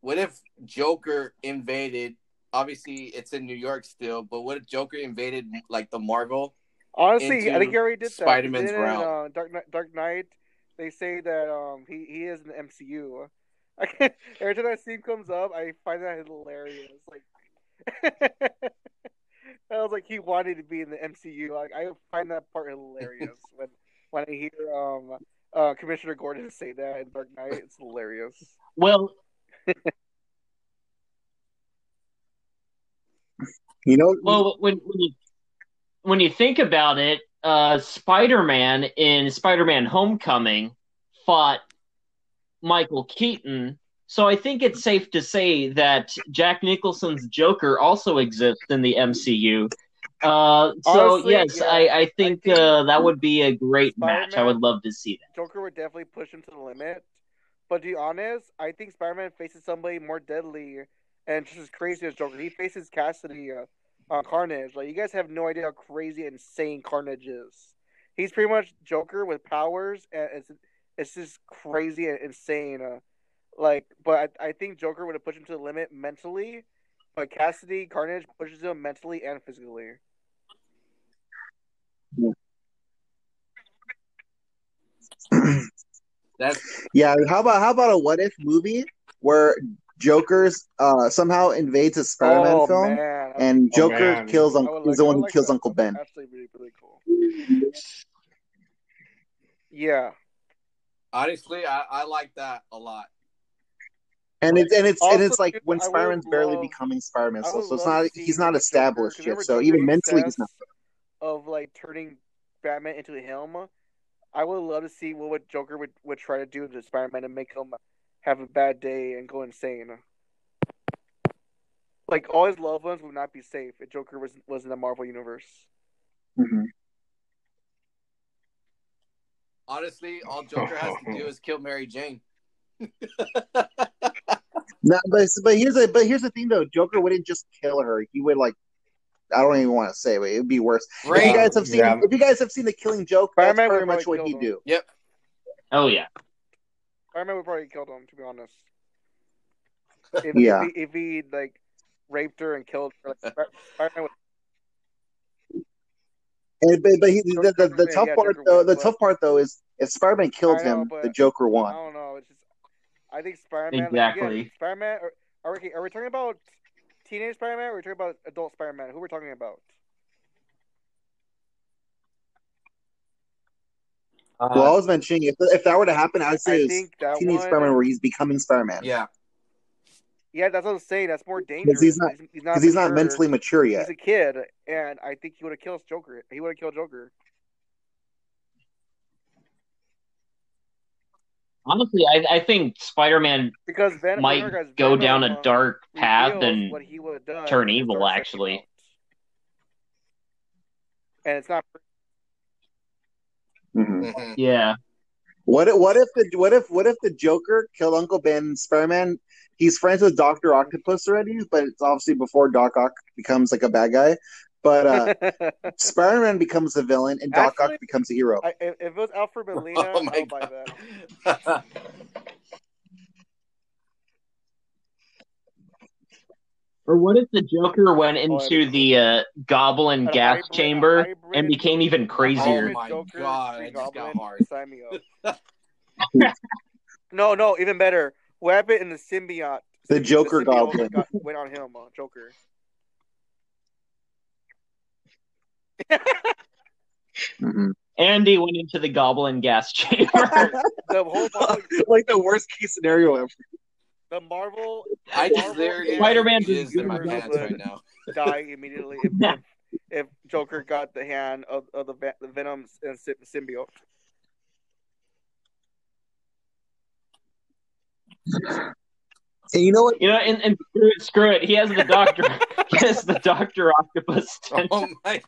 what if Joker invaded? Obviously, it's in New York still, but what if Joker invaded like the Marvel? Honestly, I think he already did that. Spider-Man's Didn't, realm. Uh, Dark Knight, Dark Knight. They say that um he, he is in the MCU. I can't, every time that scene comes up, I find that hilarious. Like, I was like, he wanted to be in the MCU. Like, I find that part hilarious when when I hear um uh Commissioner Gordon say that in Dark Knight. It's hilarious. Well, You know, Well, when when you when you think about it, uh, Spider-Man in Spider-Man: Homecoming fought Michael Keaton, so I think it's safe to say that Jack Nicholson's Joker also exists in the MCU. Uh, so Honestly, yes, yeah, I, I I think think uh, that would be a great match. I would love to see that. Joker would definitely push him to the limit. But to be honest, I think Spider-Man faces somebody more deadly and just as crazy as Joker. He faces Kasady uh, on Carnage. Like you guys have no idea how crazy, and insane Carnage is. He's pretty much Joker with powers, and it's it's just crazy and insane. Uh, like, but I, I think Joker would have pushed him to the limit mentally, but Kasady Carnage pushes him mentally and physically. That's Yeah, how about how about a what if movie where Joker's uh somehow invades a Spider-Man oh film man, and Oh, Joker man. kills I Uncle would he's the one would who kills that. Uncle That's Ben. Actually, really really cool. Yeah. honestly, I, I like that a lot. And it's and it's and it's like when Spider-Man's barely love- becoming Spider-Man, so, so it's not he's not Joker- yet. So even mentally he's not of like turning Batman into him. I would love to see what would Joker would, would try to do to Spider-Man and make him have a bad day and go insane. Like all his loved ones would not be safe if Joker was was in the Marvel universe. Mhm. Honestly, all Joker has to do is kill Mary Jane. No, but but here's the but here's the thing though, Joker wouldn't just kill her. He would like I don't even want to say, but it'd be worse. If you Right. guys have seen Yeah. if you guys have seen the Killing Joke, that's Spider-Man pretty much what he'd do. Yep. Oh yeah, Spider-Man would probably killed him, to be honest. If, Yeah. if, he, if he like raped her and killed her, like, Sp- Spider-Man would And, but but he, the, the, the Yeah, tough part Joker though, would, the but- tough part though is if Spider-Man killed know, him, the Joker won. I won. don't know. It's just I think Spider-Man. Exactly. Like, again, Spider-Man. Are, are, we, are we talking about teenage Spider-Man? or Are we talking about adult Spider-Man? Who we're talking about? Uh, well, I was mentioning if if that were to happen, I'd say I it's think that Teenage. Spider-Man where he's becoming Spider-Man Yeah. Yeah, that's what I'm saying. That's more dangerous. he's not- He's, not. because he's not mentally mature yet. He's a kid, and I think he would have killed Joker. He would have killed Joker. Honestly, I, I think Spider-Man Because Ven- might Venom guy's go down a dark path and what he would have done turn evil, actually. And it's not. Mhm. Mhm. yeah. What if, what if the what if what if the Joker killed Uncle Ben and Spider-Man? He's friends with Doctor Octopus already, but it's obviously before Doc Ock becomes like a bad guy. But uh, Spider-Man becomes a villain and Doc Actually, Ock becomes a hero. I, if if it was Alfred Molina, Oh my I'll buy that. Or what if the Joker went Oh, into the uh, Goblin A gas hybrid- chamber hybrid- and became even crazier? Oh my Joker, God, Green it just got hard. Sign me up. no, no, even better. What happened in the symbiote? The Symbi- Joker symbiote Goblin. Got, went on him, uh, Joker. Andy went into the Goblin gas chamber. The whole Marvel, like the worst case scenario ever. the Marvel I just Marvel Spider-Man is in my universe pants right now. die immediately if, if, if Joker got the hand of, of the, Ve- the Venom and sy- symbiote. And you know what? you know, and, and screw it, screw it. He has the Doctor. he has the Doctor Octopus. Oh my!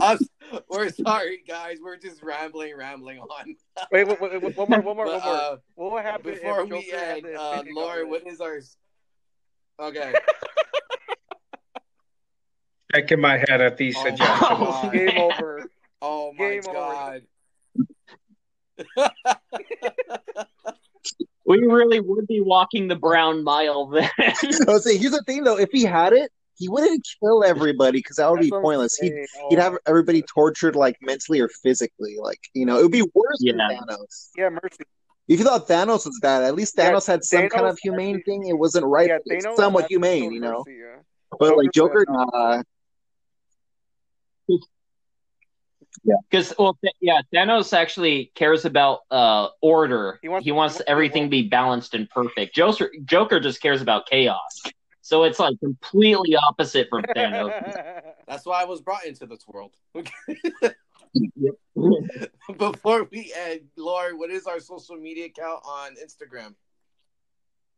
I'm, we're sorry, guys. We're just rambling, rambling on. Wait, wait, wait, wait, one more, one more, But, one more. uh, What would happen before we Joker had end, uh, Infinity what is our? Okay. Shaking my head at these Oh suggestions. Game over. Oh my Game over. god. We really would be walking the brown mile then. I was saying, here's the thing though: if he had it, he wouldn't kill everybody because that would be That's what pointless. He'd he'd Oh, have everybody tortured like mentally or physically. Like you know, it would be worse than Yeah. Thanos. Yeah, mercy. If you thought Thanos was bad, at least Yeah, Thanos had some kind of humane actually- thing. It wasn't right, yeah, but it's somewhat humane, showed you know. mercy, yeah. But like Joker Joker, was nah. Because well, th- yeah, Thanos actually cares about uh order. He He wants- wants, he wants everything to be balanced and perfect. Joker Joker just cares about chaos. So it's like completely opposite from Thanos. That's why I was brought into this world. Before we end, Laura, what is our social media account on Instagram?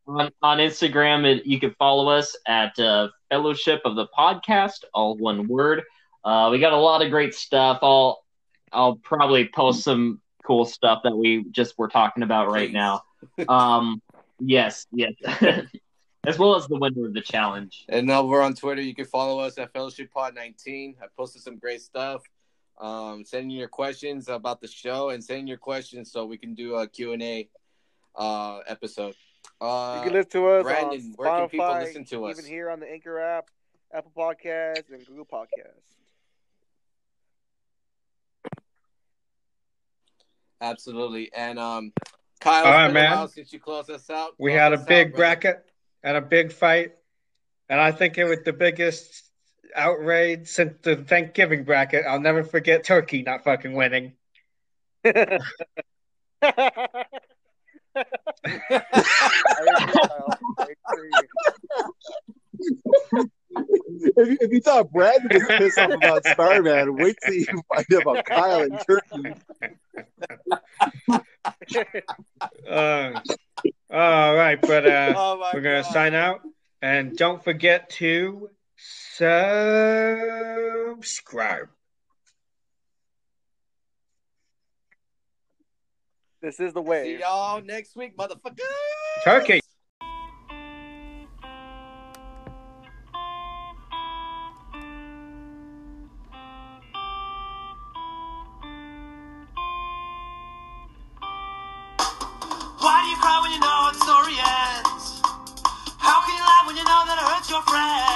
on, on Instagram, it, you can follow us at uh, Fellowship of the Podcast, all one word. Uh, we got a lot of great stuff. I'll I'll probably post some cool stuff that we just were talking about right Please. now. Um, yes, yes, as well as the winner of the challenge. And over on Twitter, you can follow us at Fellowship Pod 19. I posted some great stuff. Um, send in your questions about the show and sending your questions so we can do a Q&A uh, episode. Uh, you can listen to us Brandon, on where can people listen to us? even here on the Anchor app, Apple Podcasts, and Google Podcasts. Absolutely. And um, Kyle, All it's right, been man. since you closed us out. We had a us out, big brother. bracket and a big fight, and I think it was the biggest outrage since the Thanksgiving bracket. I'll never forget Turkey not fucking winning. if, you, if you thought Brad was pissed off about Starman, wait till you find out about Kyle and Turkey. Uh, all right, but uh, Oh we're gonna God. sign out, and don't forget to subscribe. This is the way. See way. y'all next week, motherfucker. Turkey. cry when you know story ends? How can you laugh when you know that it hurts your friends?